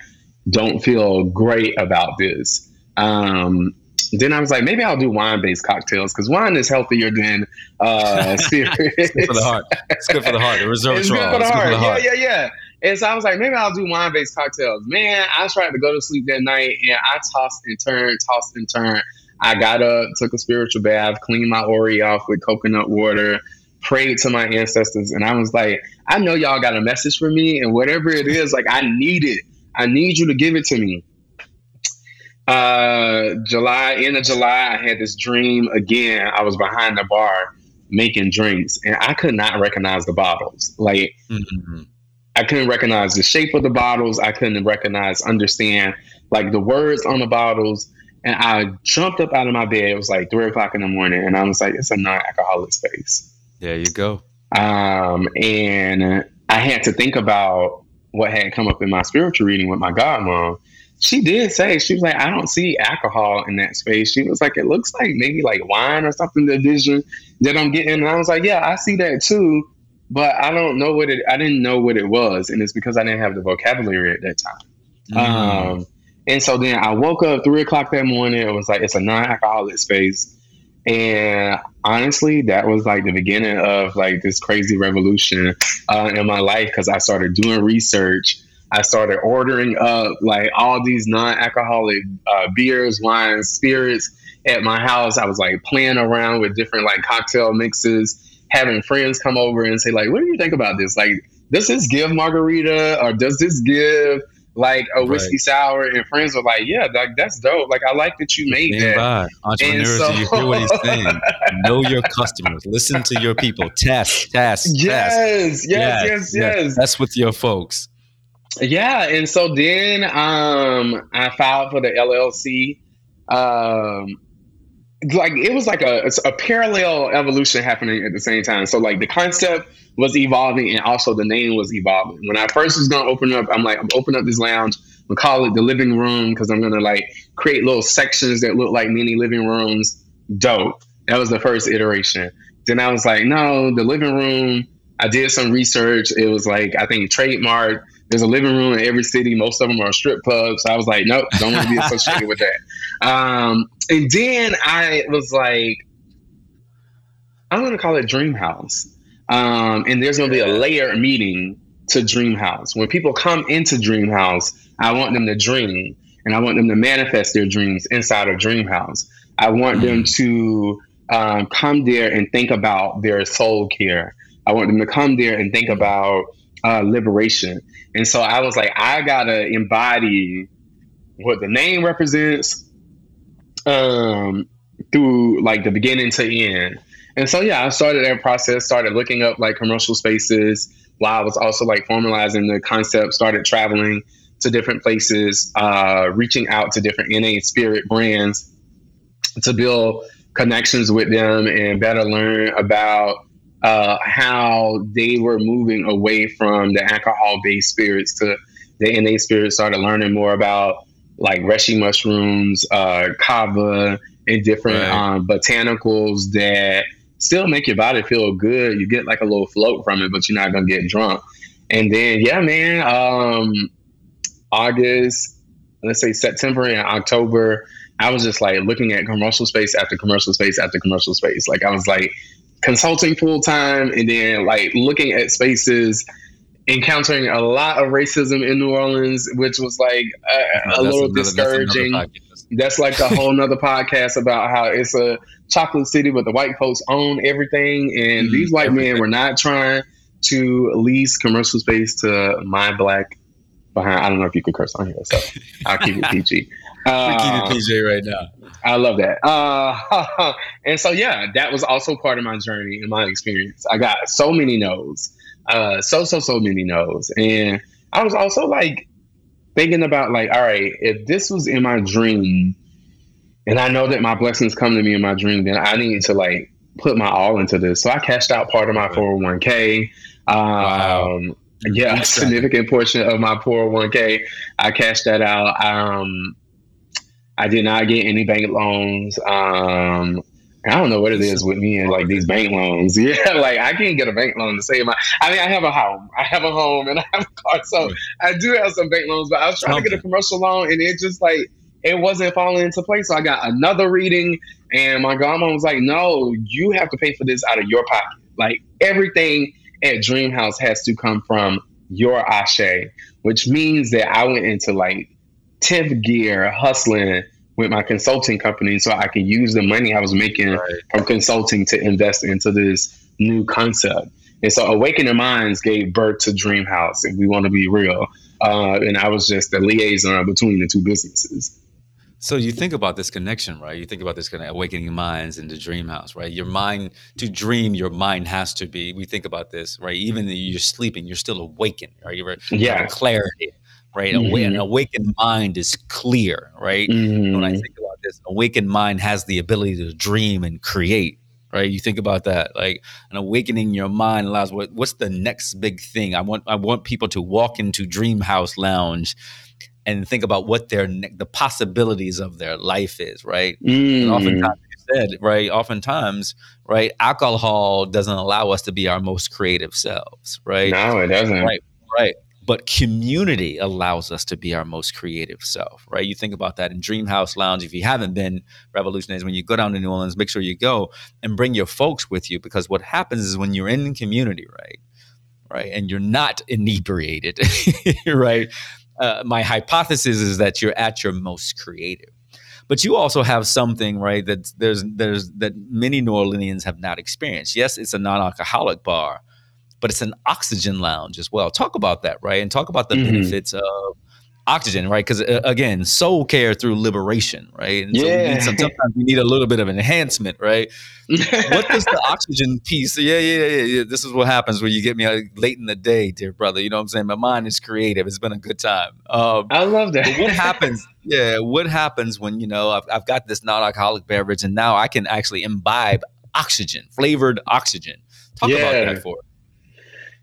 don't feel great about this. Um, then I was like, maybe I'll do wine based cocktails because wine is healthier than uh, spirits. [laughs] it's good for the heart. It's good for the heart. The resveratrol. It's good for the, heart. For the heart. Yeah, yeah, yeah. And so I was like, maybe I'll do wine based cocktails. Man, I tried to go to sleep that night and I tossed and turned, tossed and turned. I got up, took a spiritual bath, cleaned my ori off with coconut water, prayed to my ancestors, and I was like, I know y'all got a message for me, and whatever it is, like I need it. I need you to give it to me. Uh, July, end of July, I had this dream again. I was behind the bar making drinks and I could not recognize the bottles. Like, mm-hmm. I couldn't recognize the shape of the bottles. I couldn't recognize, understand like the words on the bottles. And I jumped up out of my bed. It was like three o'clock in the morning, and I was like, "It's a non-alcoholic space." There you go. Um, and I had to think about what had come up in my spiritual reading with my godmom. She did say she was like, "I don't see alcohol in that space." She was like, "It looks like maybe like wine or something." The vision that I'm getting, and I was like, "Yeah, I see that too." but I don't know what it. I didn't know what it was, and it's because I didn't have the vocabulary at that time. Mm. Um, and so then I woke up three o'clock that morning. It was like it's a non-alcoholic space, and honestly, that was like the beginning of like this crazy revolution uh, in my life because I started doing research. I started ordering up like all these non-alcoholic uh, beers, wines, spirits at my house. I was like playing around with different like cocktail mixes having friends come over and say like, "What do you think about this? Like, does this give margarita or does this give like a whiskey right. sour?" And friends were like, "Yeah, like that's dope. Like, I like that you made Stand that." By. Entrepreneurs, so, you hear what he's [laughs] saying? know your customers. Listen to your people. Test, test, yes, test. Yes, yes, yes, yes. That's with your folks. Yeah, and so then um, I filed for the LLC. Um, like it was like a, a parallel evolution happening at the same time. So like the concept was evolving and also the name was evolving. When I first was gonna open up, I'm like, I'm open up this lounge. I'm call it the living room because I'm gonna like create little sections that look like mini living rooms. Dope. That was the first iteration. Then I was like, no, the living room. I did some research. It was like I think trademark. There's a living room in every city. Most of them are strip clubs. So I was like, nope, don't want to be [laughs] associated with that. Um, and then I was like, I'm going to call it Dream House. Um, and there's going to be a layer meeting to Dream House. When people come into Dream House, I want them to dream and I want them to manifest their dreams inside of Dream House. I want mm-hmm. them to um, come there and think about their soul care. I want them to come there and think about uh, liberation. And so I was like, I gotta embody what the name represents um, through like the beginning to end. And so yeah, I started that process, started looking up like commercial spaces while I was also like formalizing the concept, started traveling to different places, uh, reaching out to different NA spirit brands to build connections with them and better learn about uh, how they were moving away from the alcohol based spirits to the NA spirits, started learning more about like reishi mushrooms, uh, kava, and different right. um, botanicals that still make your body feel good. You get like a little float from it, but you're not gonna get drunk. And then yeah, man, um, August, let's say September and October, I was just like looking at commercial space after commercial space after commercial space. Like I was like consulting full time and then like looking at spaces encountering a lot of racism in New Orleans, which was like a, a little another, discouraging. That's, that's, like a whole nother podcast about how it's a chocolate city, but the white folks own everything, and mm, these white everything. men were not trying to lease commercial space to my black behind. I don't know if you could curse on here, so I'll keep it [laughs] PG. Uh, it PG right now. I love that. Uh, [laughs] and so, yeah, that was also part of my journey and my experience. I got so many no's, uh, so, so, so many no's. And I was also like thinking about, like, all right, if this was in my dream, and I know that my blessings come to me in my dream, then I need to, like, put my all into this. So I cashed out part of my 401k. Um, wow. Yeah, a significant portion of my 401k. I cashed that out. Um, I did not get any bank loans. Um, I don't know what it is with me and like these bank loans. [laughs] Yeah, like I can't get a bank loan to save my. I mean, I have a home, I have a home, and I have a car, so I do have some bank loans. But I was trying to get a commercial loan, and it just like it wasn't falling into place. So I got another reading, and my grandma was like, "No, you have to pay for this out of your pocket. Like everything at Dream House has to come from your ashe," which means that I went into like 10th gear hustling with my consulting company so I can use the money I was making right. from consulting to invest into this new concept. And so Awakening Minds gave birth to Dream House, if we want to be real. uh, and I was just the liaison between the two businesses. So you think about this connection, right? You think about this kind of awakening minds into dream house, right? Your mind to dream, your mind has to be. We think about this, right? Even though you're sleeping, you're still awakened, right? You're yeah. clarity, right? Mm-hmm. An awakened mind is clear, right? Mm-hmm. When I think about this, awakened mind has the ability to dream and create, right? You think about that, like an awakening your mind allows what what's the next big thing? I want I want people to walk into Dream House Lounge and think about what their the possibilities of their life is, right? Mm. And oftentimes you said, right? Oftentimes, right? Alcohol doesn't allow us to be our most creative selves, right? No, it doesn't. Right, right. But community allows us to be our most creative self, right? You think about that in Dream House Lounge. If you haven't been revolutionaries, when you go down to New Orleans, make sure you go and bring your folks with you because what happens is when you're in community, right? Right. And you're not inebriated, [laughs] right? uh, my hypothesis is that you're at your most creative. But you also have something, right? That there's there's that many New Orleanians have not experienced. Yes, it's a non-alcoholic bar, but it's an oxygen lounge as well. Talk about that, right? And talk about the mm-hmm. benefits of oxygen, right? Because uh, again, soul care through liberation, right? And yeah. So we need, [laughs] sometimes we need a little bit of enhancement, right? what does the oxygen piece? Yeah, yeah, yeah, yeah. This is what happens when you get me uh, late in the day, dear brother. You know what I'm saying? My mind is creative. It's been a good time. Um, I love that. what [laughs] happens? Yeah, what happens when you know I've, I've got this non-alcoholic beverage and now I can actually imbibe oxygen, flavored oxygen. Talk yeah. about that for us.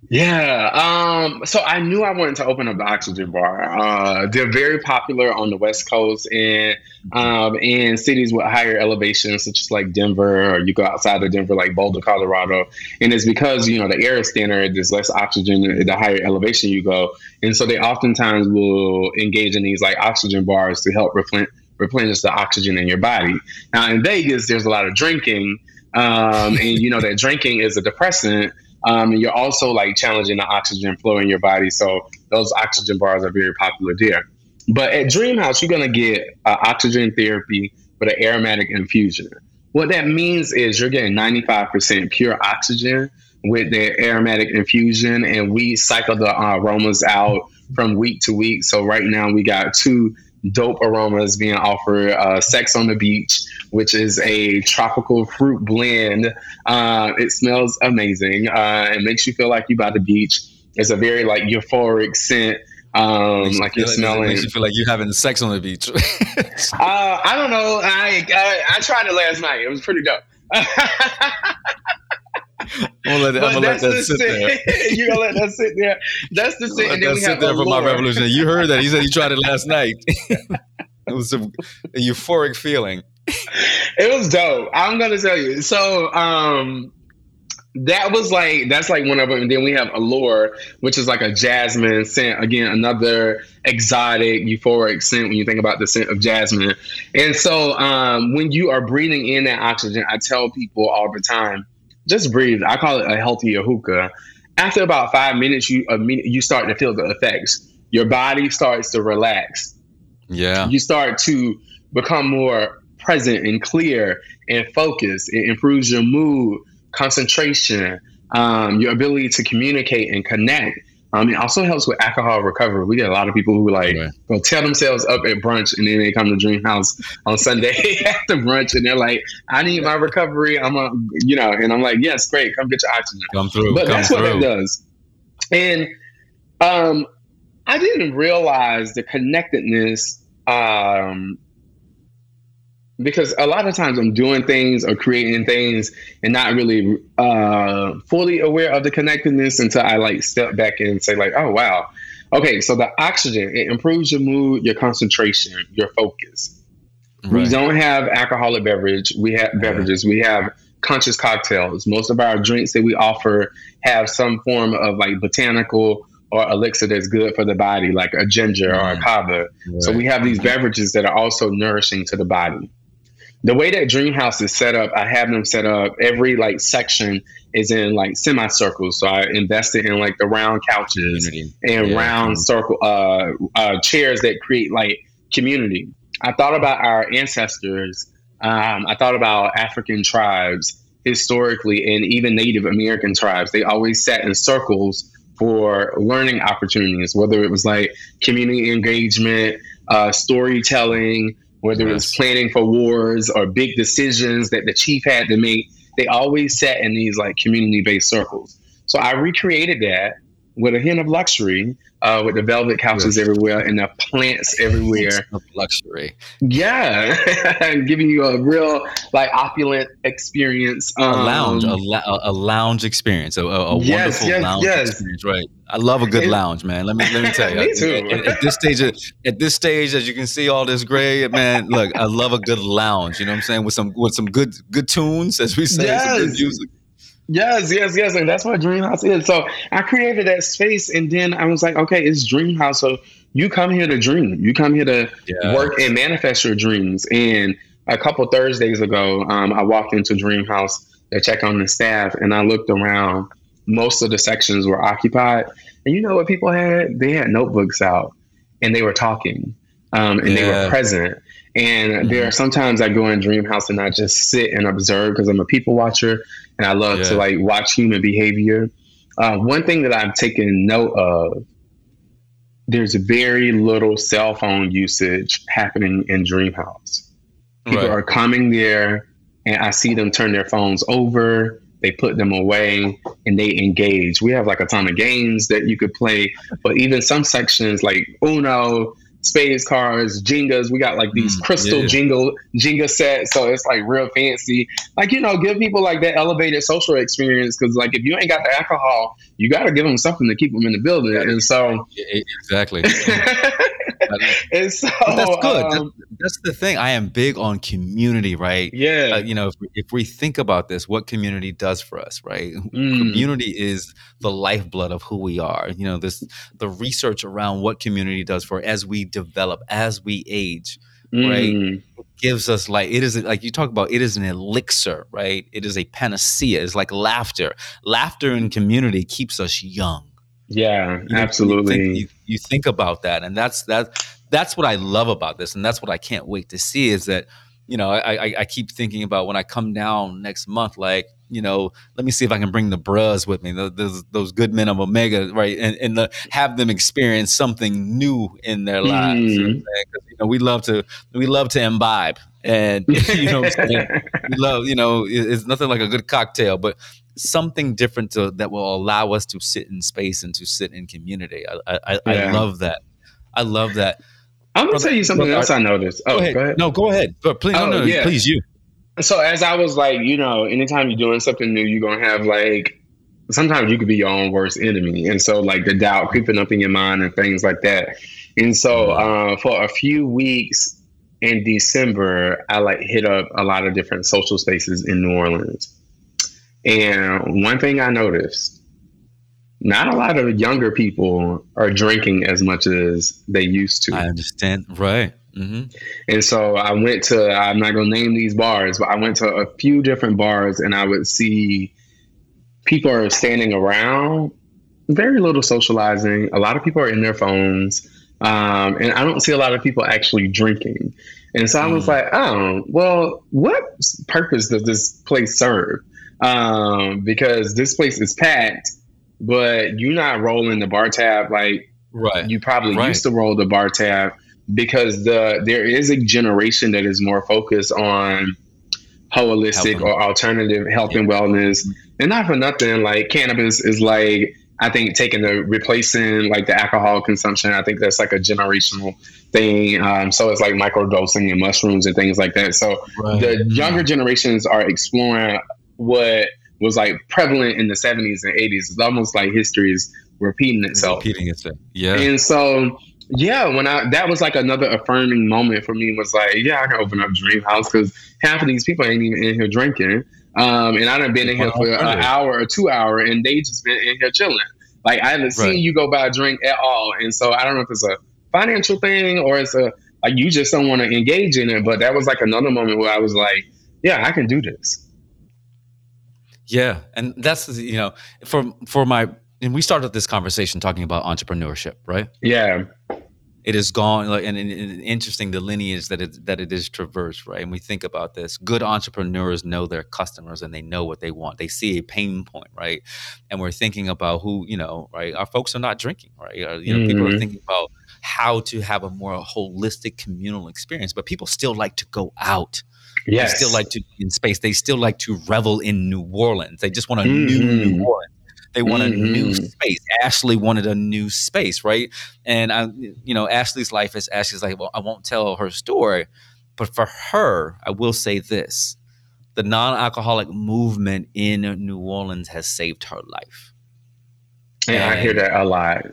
Yeah. Um, so I knew I wanted to open up the Oxygen Bar. Uh, they're very popular on the West Coast and um, in cities with higher elevations, such as like Denver, or you go outside of Denver, like Boulder, Colorado. And it's because, you know, the air is thinner, there's less oxygen the higher elevation you go. And so they oftentimes will engage in these like oxygen bars to help replenish, replenish the oxygen in your body. Now, in Vegas, there's a lot of drinking. Um, and you know that drinking is a depressant um, you're also like challenging the oxygen flow in your body. So those oxygen bars are very popular there. But at Dream House, you're going to get uh, oxygen therapy with an aromatic infusion. What that means is you're getting 95% pure oxygen with the aromatic infusion, and we cycle the uh, aromas out from week to week. So right now we got two dope aromas being offered. Uh, Sex on the Beach, which is a tropical fruit blend. Uh, it smells amazing. Uh, it makes you feel like you're by the beach. It's a very like euphoric scent. Um, like you're smelling. Makes you feel like you're having sex on the beach. [laughs] uh, I don't know. I, I, I tried it last night. It was pretty dope. [laughs] I'm gonna let, I'm gonna let that sit there. [laughs] you gonna let that sit there. That's the sit. Let that sit there for my revolution. You heard that. He said he tried it last night. [laughs] it was a, a, euphoric feeling. It was dope. I'm gonna tell you. So, um, that was like that's like one of them. And then we have Allure, which is like a jasmine scent. Again, another exotic, euphoric scent when you think about the scent of jasmine. And so, um, when you are breathing in that oxygen, I tell people all the time just breathe. I call it a healthier hookah. After about five minutes, you you start to feel the effects. Your body starts to relax. Yeah. You start to become more present and clear and focused. It improves your mood, concentration, um, your ability to communicate and connect. Um, it also helps with alcohol recovery. We get a lot of people who like right. go tell themselves up at brunch and then they come to Dream House on Sunday [laughs] after brunch and they're like, I need my recovery. I'm a, you know, and I'm like, yes, great. Come get your oxygen. Come through. But come that's through. what it does. And um, I didn't realize the connectedness um, because a lot of times I'm doing things or creating things and not really uh, fully aware of the connectedness until I like step back and say like, oh wow, okay. So the oxygen it improves your mood, your concentration, your focus. Right. We don't have alcoholic beverage. We have beverages. We have conscious cocktails. Most of our drinks that we offer have some form of like botanical or elixir that's good for the body, like a ginger or a kava. Right. So we have these beverages that are also nourishing to the body the way that Dream House is set up, I have them set up. Every like section is in like semicircles. So I invested in like the round couches community. and yeah. round circle uh, uh, chairs that create like community. I thought about our ancestors. Um, I thought about African tribes historically, and even Native American tribes. They always sat in circles for learning opportunities, whether it was like community engagement, uh, storytelling, whether yes. it was planning for wars or big decisions that the chief had to make. They always sat in these like community based circles. So I recreated that with a hint of luxury, uh, with the velvet couches yes. everywhere and the plants everywhere. luxury. Yeah, [laughs] giving you a real like opulent experience. Um, a lounge, a, la- a, lounge experience, a, a yes, wonderful yes, lounge yes. experience. Right. I love a good and, lounge, man. Let me let me tell [laughs] you. me too. At, at, this stage, at this stage, as you can see, all this gray, man. Look, I love a good lounge. You know what I'm saying? With some with some good good tunes, as we say, yes. some good music. Yes, yes, yes. And that's what Dream House is. So I created that space and then I was like, okay, it's Dream House. So you come here to dream. You come here to work and manifest your dreams. And a couple Thursdays ago, um, I walked into Dream House to check on the staff and I looked around. Most of the sections were occupied. And you know what people had? They had notebooks out and they were talking um, and yeah. they were present. And mm-hmm. there are sometimes I go in Dream House and I just sit and observe because I'm a people watcher and I love yeah. to like watch human behavior. Uh, one thing that I've taken note of, there's very little cell phone usage happening in Dreamhouse. People right. are coming there, and I see them turn their phones over. They put them away and they engage. We have like a ton of games that you could play, but even some sections like Uno, spades cards, Jengas. We got like these mm, crystal yeah. Jenga Jenga sets, so it's like real fancy. Like you know, give people like that elevated social experience because like if you ain't got the alcohol, you got to give them something to keep them in the building. And so [laughs] exactly. [laughs] [laughs] and so that's good. Um, that's, that's, the thing. I am big on community, right? Yeah. Uh, you know, if, if, we think about this, what community does for us, right? Mm. Community is the lifeblood of who we are. You know, this the research around what community does for as we develop, as we age, mm. right? gives us like it is like you talk about it is an elixir right it is a panacea it's like laughter laughter in community keeps us young yeah you absolutely you think, you, you think, about that and that's that that's what i love about this and that's what i can't wait to see is that you know i i, I keep thinking about when i come down next month like you know, let me see if I can bring the bros with me, those, those good men of Omega, right, and, and the, have them experience something new in their lives. Mm. You know, we love to we love to imbibe, and [laughs] you know, we love you know, it's nothing like a good cocktail, but something different to, that will allow us to sit in space and to sit in community. I I, yeah. I love that. I love that. I'm gonna tell you something else I noticed. Oh, go ahead. Go ahead. No, go ahead. But please, oh, no, no, yeah. please, you so as I was like, you know, anytime you're doing something new, you're gonna have like sometimes you could be your own worst enemy. And so like the doubt creeping up in your mind and things like that. And so mm-hmm. uh, for a few weeks in December, I like hit up a lot of different social spaces in New Orleans. And one thing I noticed, not a lot of younger people are drinking as much as they used to. I understand. Right. Mm-hmm. And so I went to, I'm not going to name these bars, but I went to a few different bars and I would see people are standing around, very little socializing. A lot of people are in their phones. Um, and I don't see a lot of people actually drinking. And so I was mm. like, oh, well, what purpose does this place serve? Um, because this place is packed, but you're not rolling the bar tab like right. you probably right. used to roll the bar tab because the there is a generation that is more focused on holistic or alternative health yeah. and wellness. And not for nothing, like cannabis is like I think taking the replacing like the alcohol consumption. I think that's like a generational thing. Um, so it's like microdosing and mushrooms and things like that. So right. the younger generations are exploring what was like prevalent in the 70s and 80s. It's almost like history is repeating itself. Repeating itself. Yeah. And so yeah, when I that was like another affirming moment for me was like, yeah, I can open up Dream House because half of these people ain't even in here drinking. Um, and I done been in here for an hour or two hour and they just been in here chilling. Like I haven't seen right. you go buy a drink at all. And so I don't know if it's a financial thing or it's a like you just don't want to engage in it. But that was like another moment where I was like, yeah, I can do this. Yeah. And that's you know, for for my and we started this conversation talking about entrepreneurship, right? Yeah. it is gone like and, and, and interesting the lineage that it that it is traversed right and we think about this good entrepreneurs know their customers and they know what they want they see a pain point right and we're thinking about who you know right our folks are not drinking right uh, you know mm-hmm. people are mm-hmm. thinking about how to have a more holistic communal experience but people still like to go out Yes. They still like to be in space. They still like to revel in New Orleans. They just want a mm-hmm. new New Orleans. They want mm-hmm. a new mm-hmm. space. Ashley wanted a new space, right? And I, you know, Ashley's life is Ashley's like, well, I won't tell her story, but for her, I will say this: the non-alcoholic movement in New Orleans has saved her life. Yeah, and, I hear that a lot.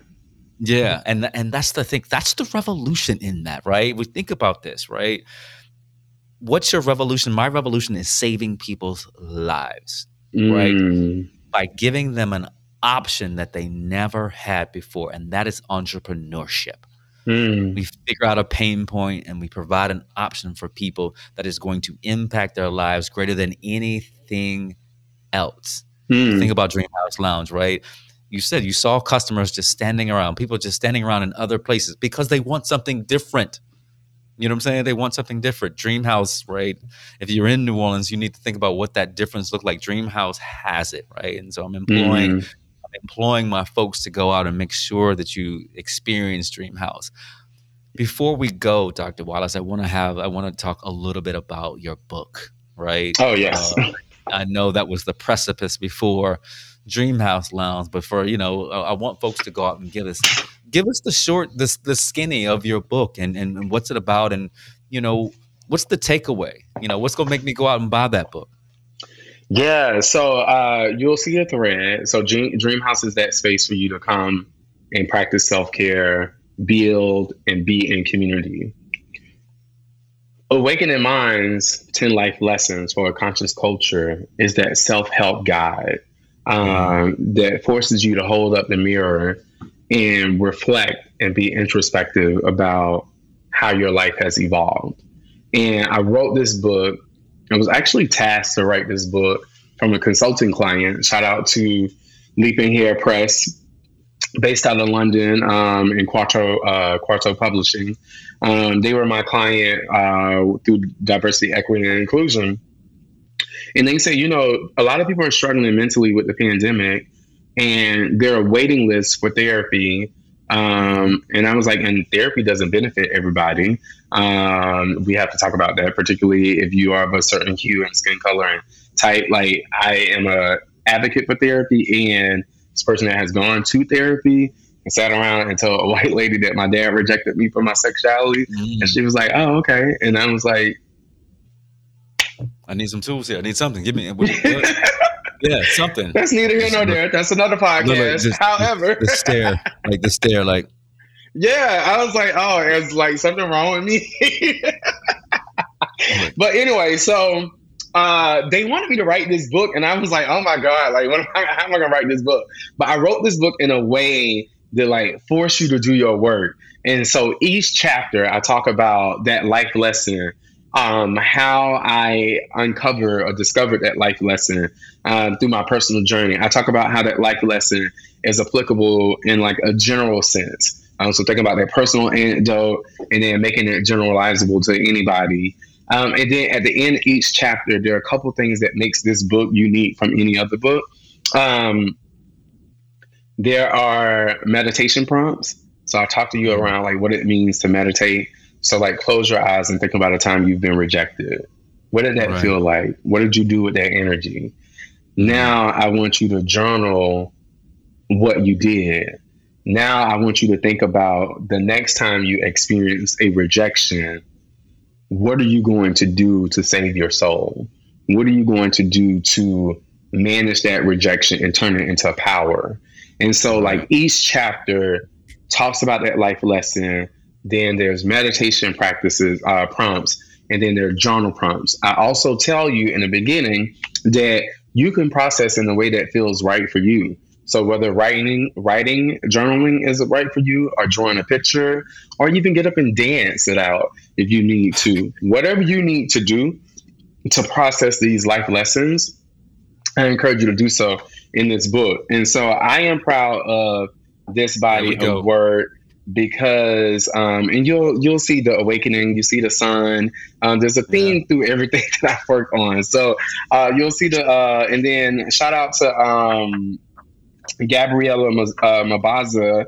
Yeah, and and that's the thing. That's the revolution in that, right? We think about this, right? What's your revolution? My revolution is saving people's lives, mm. right? by giving them an option that they never had before, and that is entrepreneurship. Mm. We figure out a pain point and we provide an option for people that is going to impact their lives greater than anything else. Mm. Think about Dream House Lounge, right? You said you saw customers just standing around, people just standing around in other places because they want something different. You know what I'm saying? They want something different. Dream House, right? If you're in New Orleans, you need to think about what that difference look like. Dream House has it, right? And so I'm employing mm. I'm employing my folks to go out and make sure that you experience Dream House. Before we go, Dr. Wallace, I want to have I want to talk a little bit about your book, right? Oh yes. Uh, I know that was the precipice before Dream House Lounge, but for you know, I want folks to go out and give us give us the short, the the skinny of your book and, and, what's it about, and you know, what's the takeaway? You know, what's gonna make me go out and buy that book? Yeah, so uh, you'll see a thread. So Dream, Dream House is that space for you to come and practice self care, build, and be in community. Awakening Minds 10 Life Lessons for a Conscious Culture is that self help guide um, that forces you to hold up the mirror and reflect and be introspective about how your life has evolved. And I wrote this book. I was actually tasked to write this book from a consulting client. Shout out to Leaping Hare Press, based out of London um, in Quarto uh, Quarto Publishing. Um, they were my client uh, through diversity, equity, and inclusion. And they say, you know, a lot of people are struggling mentally with the pandemic, and there are waiting lists for therapy. Um, and I was like, and therapy doesn't benefit everybody. Um, we have to talk about that, particularly if you are of a certain hue and skin color and type. Like, I am a advocate for therapy, and this person that has gone to therapy and sat around and told a [laughs] white lady that my dad rejected me for my sexuality, mm. and she was like, "Oh, okay," and I was like, "I need some tools here. I need something. Give me." What, [laughs] yeah, something. That's neither here nor there. That's another podcast. Like just, However, the stare, like the stare, like. Yeah, I was like, oh, it's like something wrong with me. [laughs] but anyway, so uh, they wanted me to write this book, and I was like, oh my god, like, am I, how am I gonna write this book? But I wrote this book in a way that like force you to do your work. And so each chapter, I talk about that life lesson um, how I uncover or discovered that life lesson uh, through my personal journey. I talk about how that life lesson is applicable in like a general sense. Um, so thinking about that personal anecdote and then making it generalizable to anybody. Um, and then at the end of each chapter, there are a couple things that makes this book unique from any other book. Um, there are meditation prompts. So I talk to you around like what it means to meditate. So like close your eyes and think about a time you've been rejected. What did that right. feel like? What did you do with that energy? Now I want you to journal what you did. Now I want you to think about the next time you experience a rejection, what are you going to do to save your soul? What are you going to do to manage that rejection and turn it into power? And so like each chapter talks about that life lesson then there's meditation practices, uh, prompts, and then there are journal prompts. I also tell you in the beginning that you can process in the way that feels right for you. So whether writing, writing, journaling is right for you, or drawing a picture, or even get up and dance it out if you need to. Whatever you need to do to process these life lessons, I encourage you to do so in this book. And so I am proud of this body of word because um, and you'll you'll see the awakening you see the sun um, there's a theme yeah. through everything [laughs] that i work on. So uh, you'll see the uh, and then shout out to um, gabriella uh, mabaza.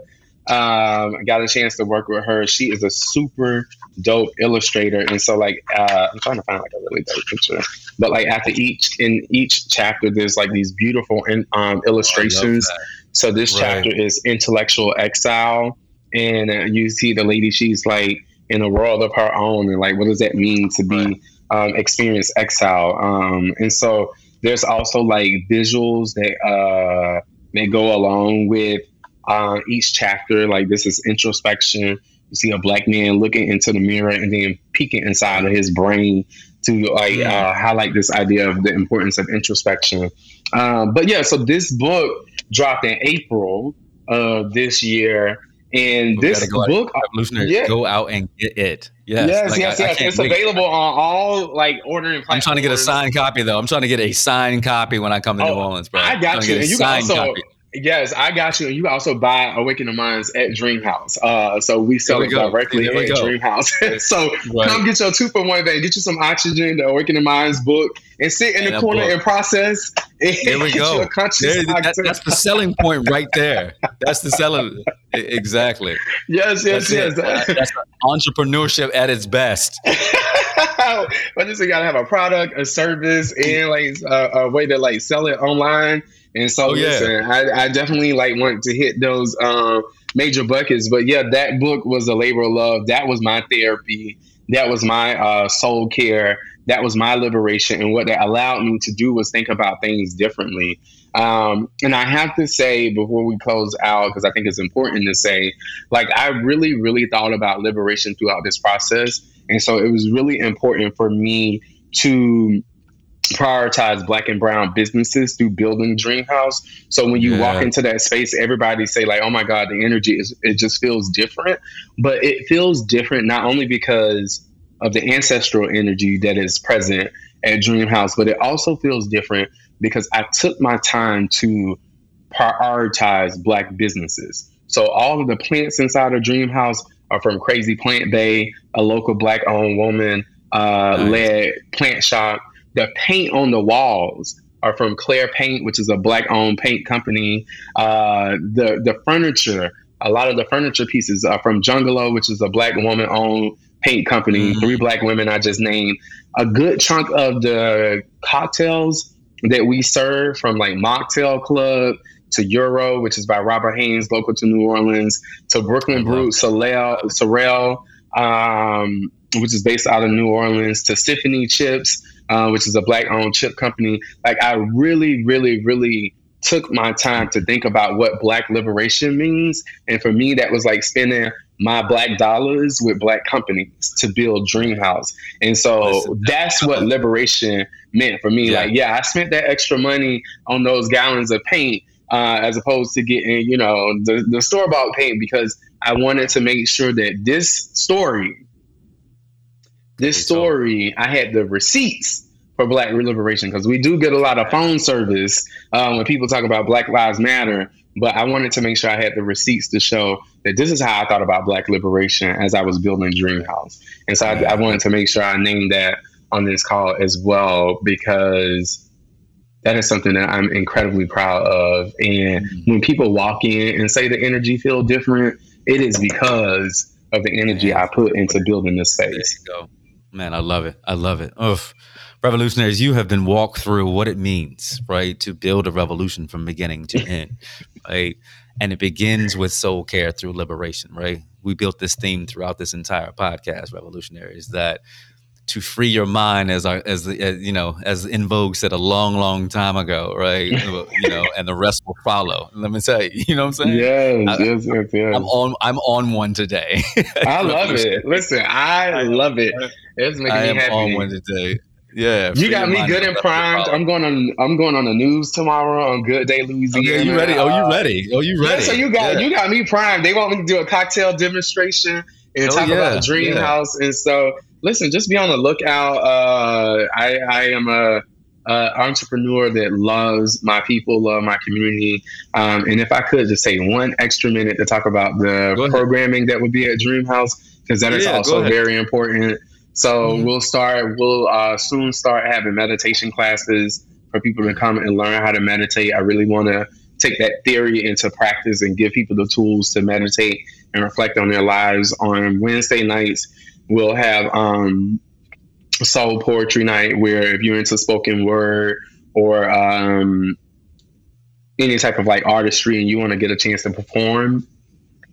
Um, got a chance to work with her. She is a super dope illustrator. And so like uh, i'm trying to find like a really dope picture. But like after each in each chapter there's like these beautiful in, um, oh, illustrations. oh, so this right. chapter is intellectual exile and uh, you see the lady she's like in a world of her own and like what does that mean to be um, experience exile? Um, and so there's also like visuals that uh, that go along with uh, each chapter. Like this is introspection. You see a black man looking into the mirror and then peeking inside of his brain to like uh, highlight this idea of the importance of introspection. Um, but yeah so this book dropped in april of this year and we this go book, yeah. go out and get it. Yes, yes, like, yes, I, yes. I it's available on all like ordering. I'm trying to get a signed copy though. I'm trying to get a signed copy when I come to oh, New Orleans, bro. I got you. And you also, copy. Yes, I got you. And you also buy Awakening Minds at Dream House. Uh, so we sell we it go. directly at go. Dream House. [laughs] so right. come get your two for one day. Get you some oxygen, the Awakening Minds book, and sit in and the corner book. and process. And [laughs] there we go. There, that, that's the selling point right there. That's the selling. Exactly. Yes, yes, that's yes. That's entrepreneurship at its best. [laughs] but just you gotta have a product, a service, and like a, a way to like sell it online and so, oh, yeah. listen, I, I, definitely like want to hit those um, major buckets. But yeah, that book was a labor of love. That was my therapy. That was my uh, soul care. That was my liberation. And what that allowed me to do was think about things differently. Um, and I have to say before we close out, because I think it's important to say, like, I really, really thought about liberation throughout this process. And so it was really important for me to prioritize black and brown businesses through building dream house so when you yeah. walk into that space everybody say like oh my god the energy is it just feels different but it feels different not only because of the ancestral energy that is present at dream house but it also feels different because i took my time to prioritize black businesses so all of the plants inside of dream house are from crazy plant bay a local black owned woman uh, nice. led plant shop the paint on the walls are from Clare Paint, which is a black owned paint company. Uh, the the furniture, a lot of the furniture pieces are from Jungalow, which is a black woman owned paint company. Mm-hmm. Three black women I just named. A good chunk of the cocktails that we serve, from like Mocktail Club to Euro, which is by Robert Haynes, local to New Orleans, to Brooklyn Brew, Sorel, Sorel um, which is based out of New Orleans, to Symphony Chips uh, which is a black owned chip company. Like I really, really, really took my time to think about what black liberation means. And for me, that was like spending my black dollars with black companies to build Dream House. And so that's what liberation meant for me. Yeah. Like, yeah, I spent that extra money on those gallons of paint uh, as opposed to getting, you know, the, the store bought paint because I wanted to make sure that this story this story, I had the receipts for Black Liberation because we do get a lot of phone service um, when people talk about Black Lives Matter. But I wanted to make sure I had the receipts to show that this is how I thought about Black liberation as I was building Dream House. And so I, I wanted to make sure I named that on this call as well because that is something that I'm incredibly proud of. And mm-hmm. when people walk in and say the energy feel different, it is because of the energy I put into building this space. Man, I love it. I love it. Oof. Revolutionaries, you have been walked through what it means, right, to build a revolution from beginning to [laughs] end, right? And it begins with soul care through liberation, right? We built this theme throughout this entire podcast, Revolutionaries, that to free your mind, as our, as, the, as you know, as En Vogue said a long, long time ago, right? you know, and the rest will follow. Let me tell you, [laughs] you know what I'm saying? Yes, I, yes, yes, yes. I'm on, I'm on one today. [laughs] I love it. Listen, I love it. It's making I me happy. on one today. Yeah, you got me good and primed. I'm going on. I'm going on the news tomorrow on Good Day Louisiana. Okay, you ready? Oh, you uh, ready? Oh, you ready? Yeah, so you got yeah. you got me primed. They want me to do a cocktail demonstration and oh, talk yeah, about Dream House. And so, listen, just be on the lookout. Uh, I I am a uh, entrepreneur that loves my people, love my community. Um, and if I could just take one extra minute to talk about the programming that would be at Dream House, because that yeah, is also very important. So mm-hmm. we'll start. We'll uh, soon start having meditation classes for people to come and learn how to meditate. I really want to take that theory into practice and give people the tools to meditate and reflect on their lives. On Wednesday nights, we'll have um, soul poetry night where if you're into spoken word or um, any type of like artistry and you want to get a chance to perform,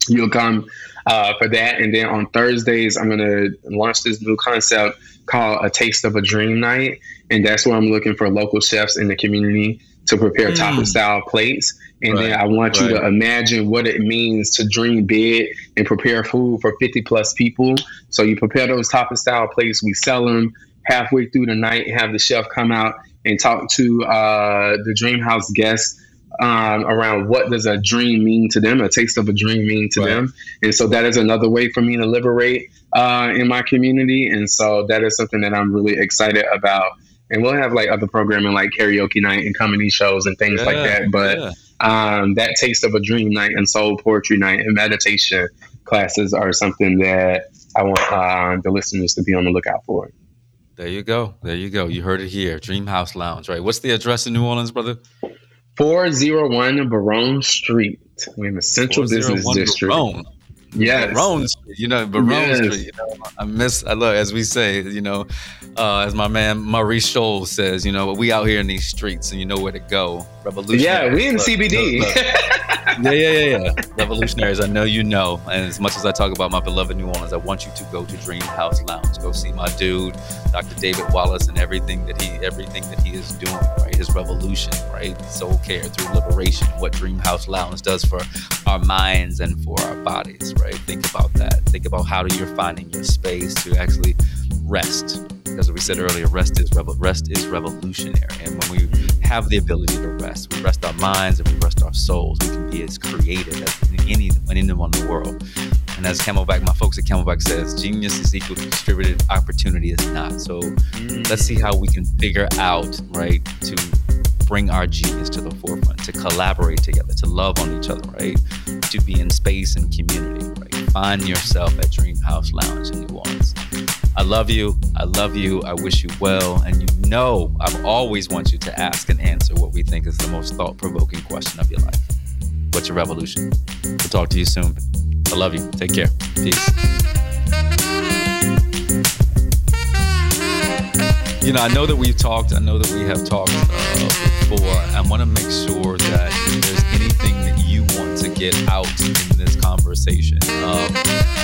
you'll come uh, for that. And then on Thursdays, I'm going to launch this new concept called A Taste of a Dream Night. And that's where I'm looking for local chefs in the community to prepare mm. tapas style plates. And right. then I want you to imagine what it means to dream big and prepare food for 50 plus people. So you prepare those tapas style plates, we sell them halfway through the night, have the chef come out and talk to uh, the Dream House guests um, around what does a dream mean to them, a taste of a dream mean to right. them. And so that is another way for me to liberate uh, in my community. And so that is something that I'm really excited about. And we'll have like other programming like karaoke night and comedy shows and things yeah, like that. But yeah. um, that taste of a dream night and soul poetry night and meditation classes are something that I want uh, the listeners to be on the lookout for. There you go. There you go. You heard it here. Dream House Lounge, right? What's the address in New Orleans, brother? 401 Baronne Street. We're in the Central Business District. Yes. Baronne Street, you know, Baronne yes. Street. You know, I miss, I love, as we say, you know, uh, as my man Maurice Scholes says, you know, we out here in these streets and you know where to go. Revolutionary. Yeah, we in look, CBD. Look, look. yeah, yeah, yeah, yeah. Revolutionaries, I know you know. And as much as I talk about my beloved New Orleans, I want you to go to Dream House Lounge. Go see my dude, Dr. David Wallace, and everything that he everything that he is doing, right? His revolution, right? Soul care through liberation, what Dream House Lounge does for our minds and for our bodies, right? Think about that. Think about how you're finding your space to actually rest. Because we said earlier, rest is rest is revolutionary. And when we have the ability to rest. We rest our minds and we rest our souls. We can be as creative as any, anyone in the world. And as Camelback, my folks at Camelback says, genius is equal to distributed, opportunity is not. So let's see how we can figure out, right, to bring our genius to the forefront, to collaborate together, to love on each other, right? To be in space and community, right? Find yourself at Dream House Lounge in New Orleans. I love you. I love you. I wish you well. And you know, I've always want you to ask and answer what we think is the most thought provoking question of your life. What's your revolution? We'll talk to you soon. I love you. Take care. Peace. You know, I know that we've talked. I know that we have talked uh, I want to make sure that if there's anything that you want to get out in this conversation, um,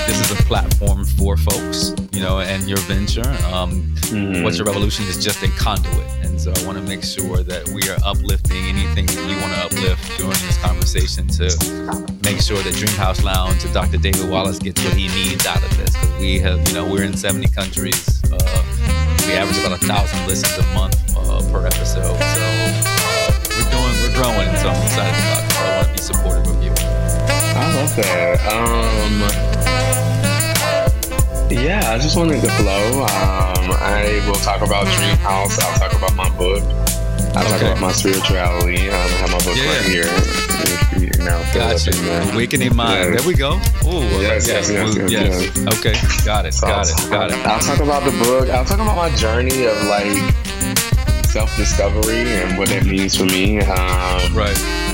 this is a platform for folks you know, and your venture. Um, mm. What's Your Revolution is just a conduit. And so I want to make sure that we are uplifting anything that you want to uplift during this conversation to make sure that Dreamhouse Lounge and Dr. David Wallace gets what he needs out of this. Because we have, you know, we're in 70 countries. Uh, we average about a thousand listens a month uh, per episode. So growing. So I'm excited about it. I want to be supportive of you. I love that. Um, yeah, I just wanted to flow. Um, I will talk about Dream House. I'll talk about my book. I'll okay. talk about my spirituality. I have my book yeah. right here. You know, gotcha. Awakening Mind. There we go. Ooh, yes, yes, yes, yes, yes, yes. Okay, got it, so got it, got it. I'll talk about the book. I'll talk about my journey of like self-discovery and what that means for me. Um, right.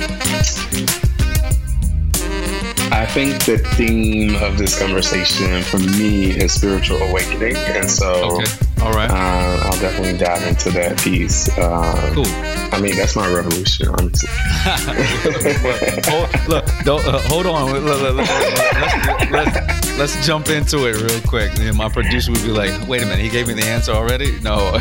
I think the theme of this conversation for me is spiritual awakening, and so okay. all right, uh, I'll definitely dive into that piece. Uh, cool. I mean, that's my revolution, honestly. [laughs] hold, look, don't, uh, hold on. Let, let, let's, let's jump into it real quick. And my producer would be like, "Wait a minute, he gave me the answer already." No. [laughs]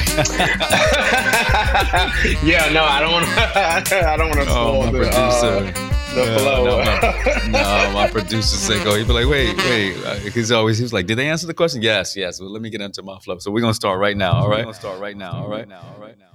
yeah, no, I don't want to. [laughs] I don't want to spoil oh, my the, producer. Uh, the flow. No, no, my producer said go. He'd be like, wait, wait. Uh, he's always he was like, did they answer the question? Yes, yes. Well, let me get into my flow. So we're gonna start right now. All right. We're gonna start right now. All right. Now. All right. Now.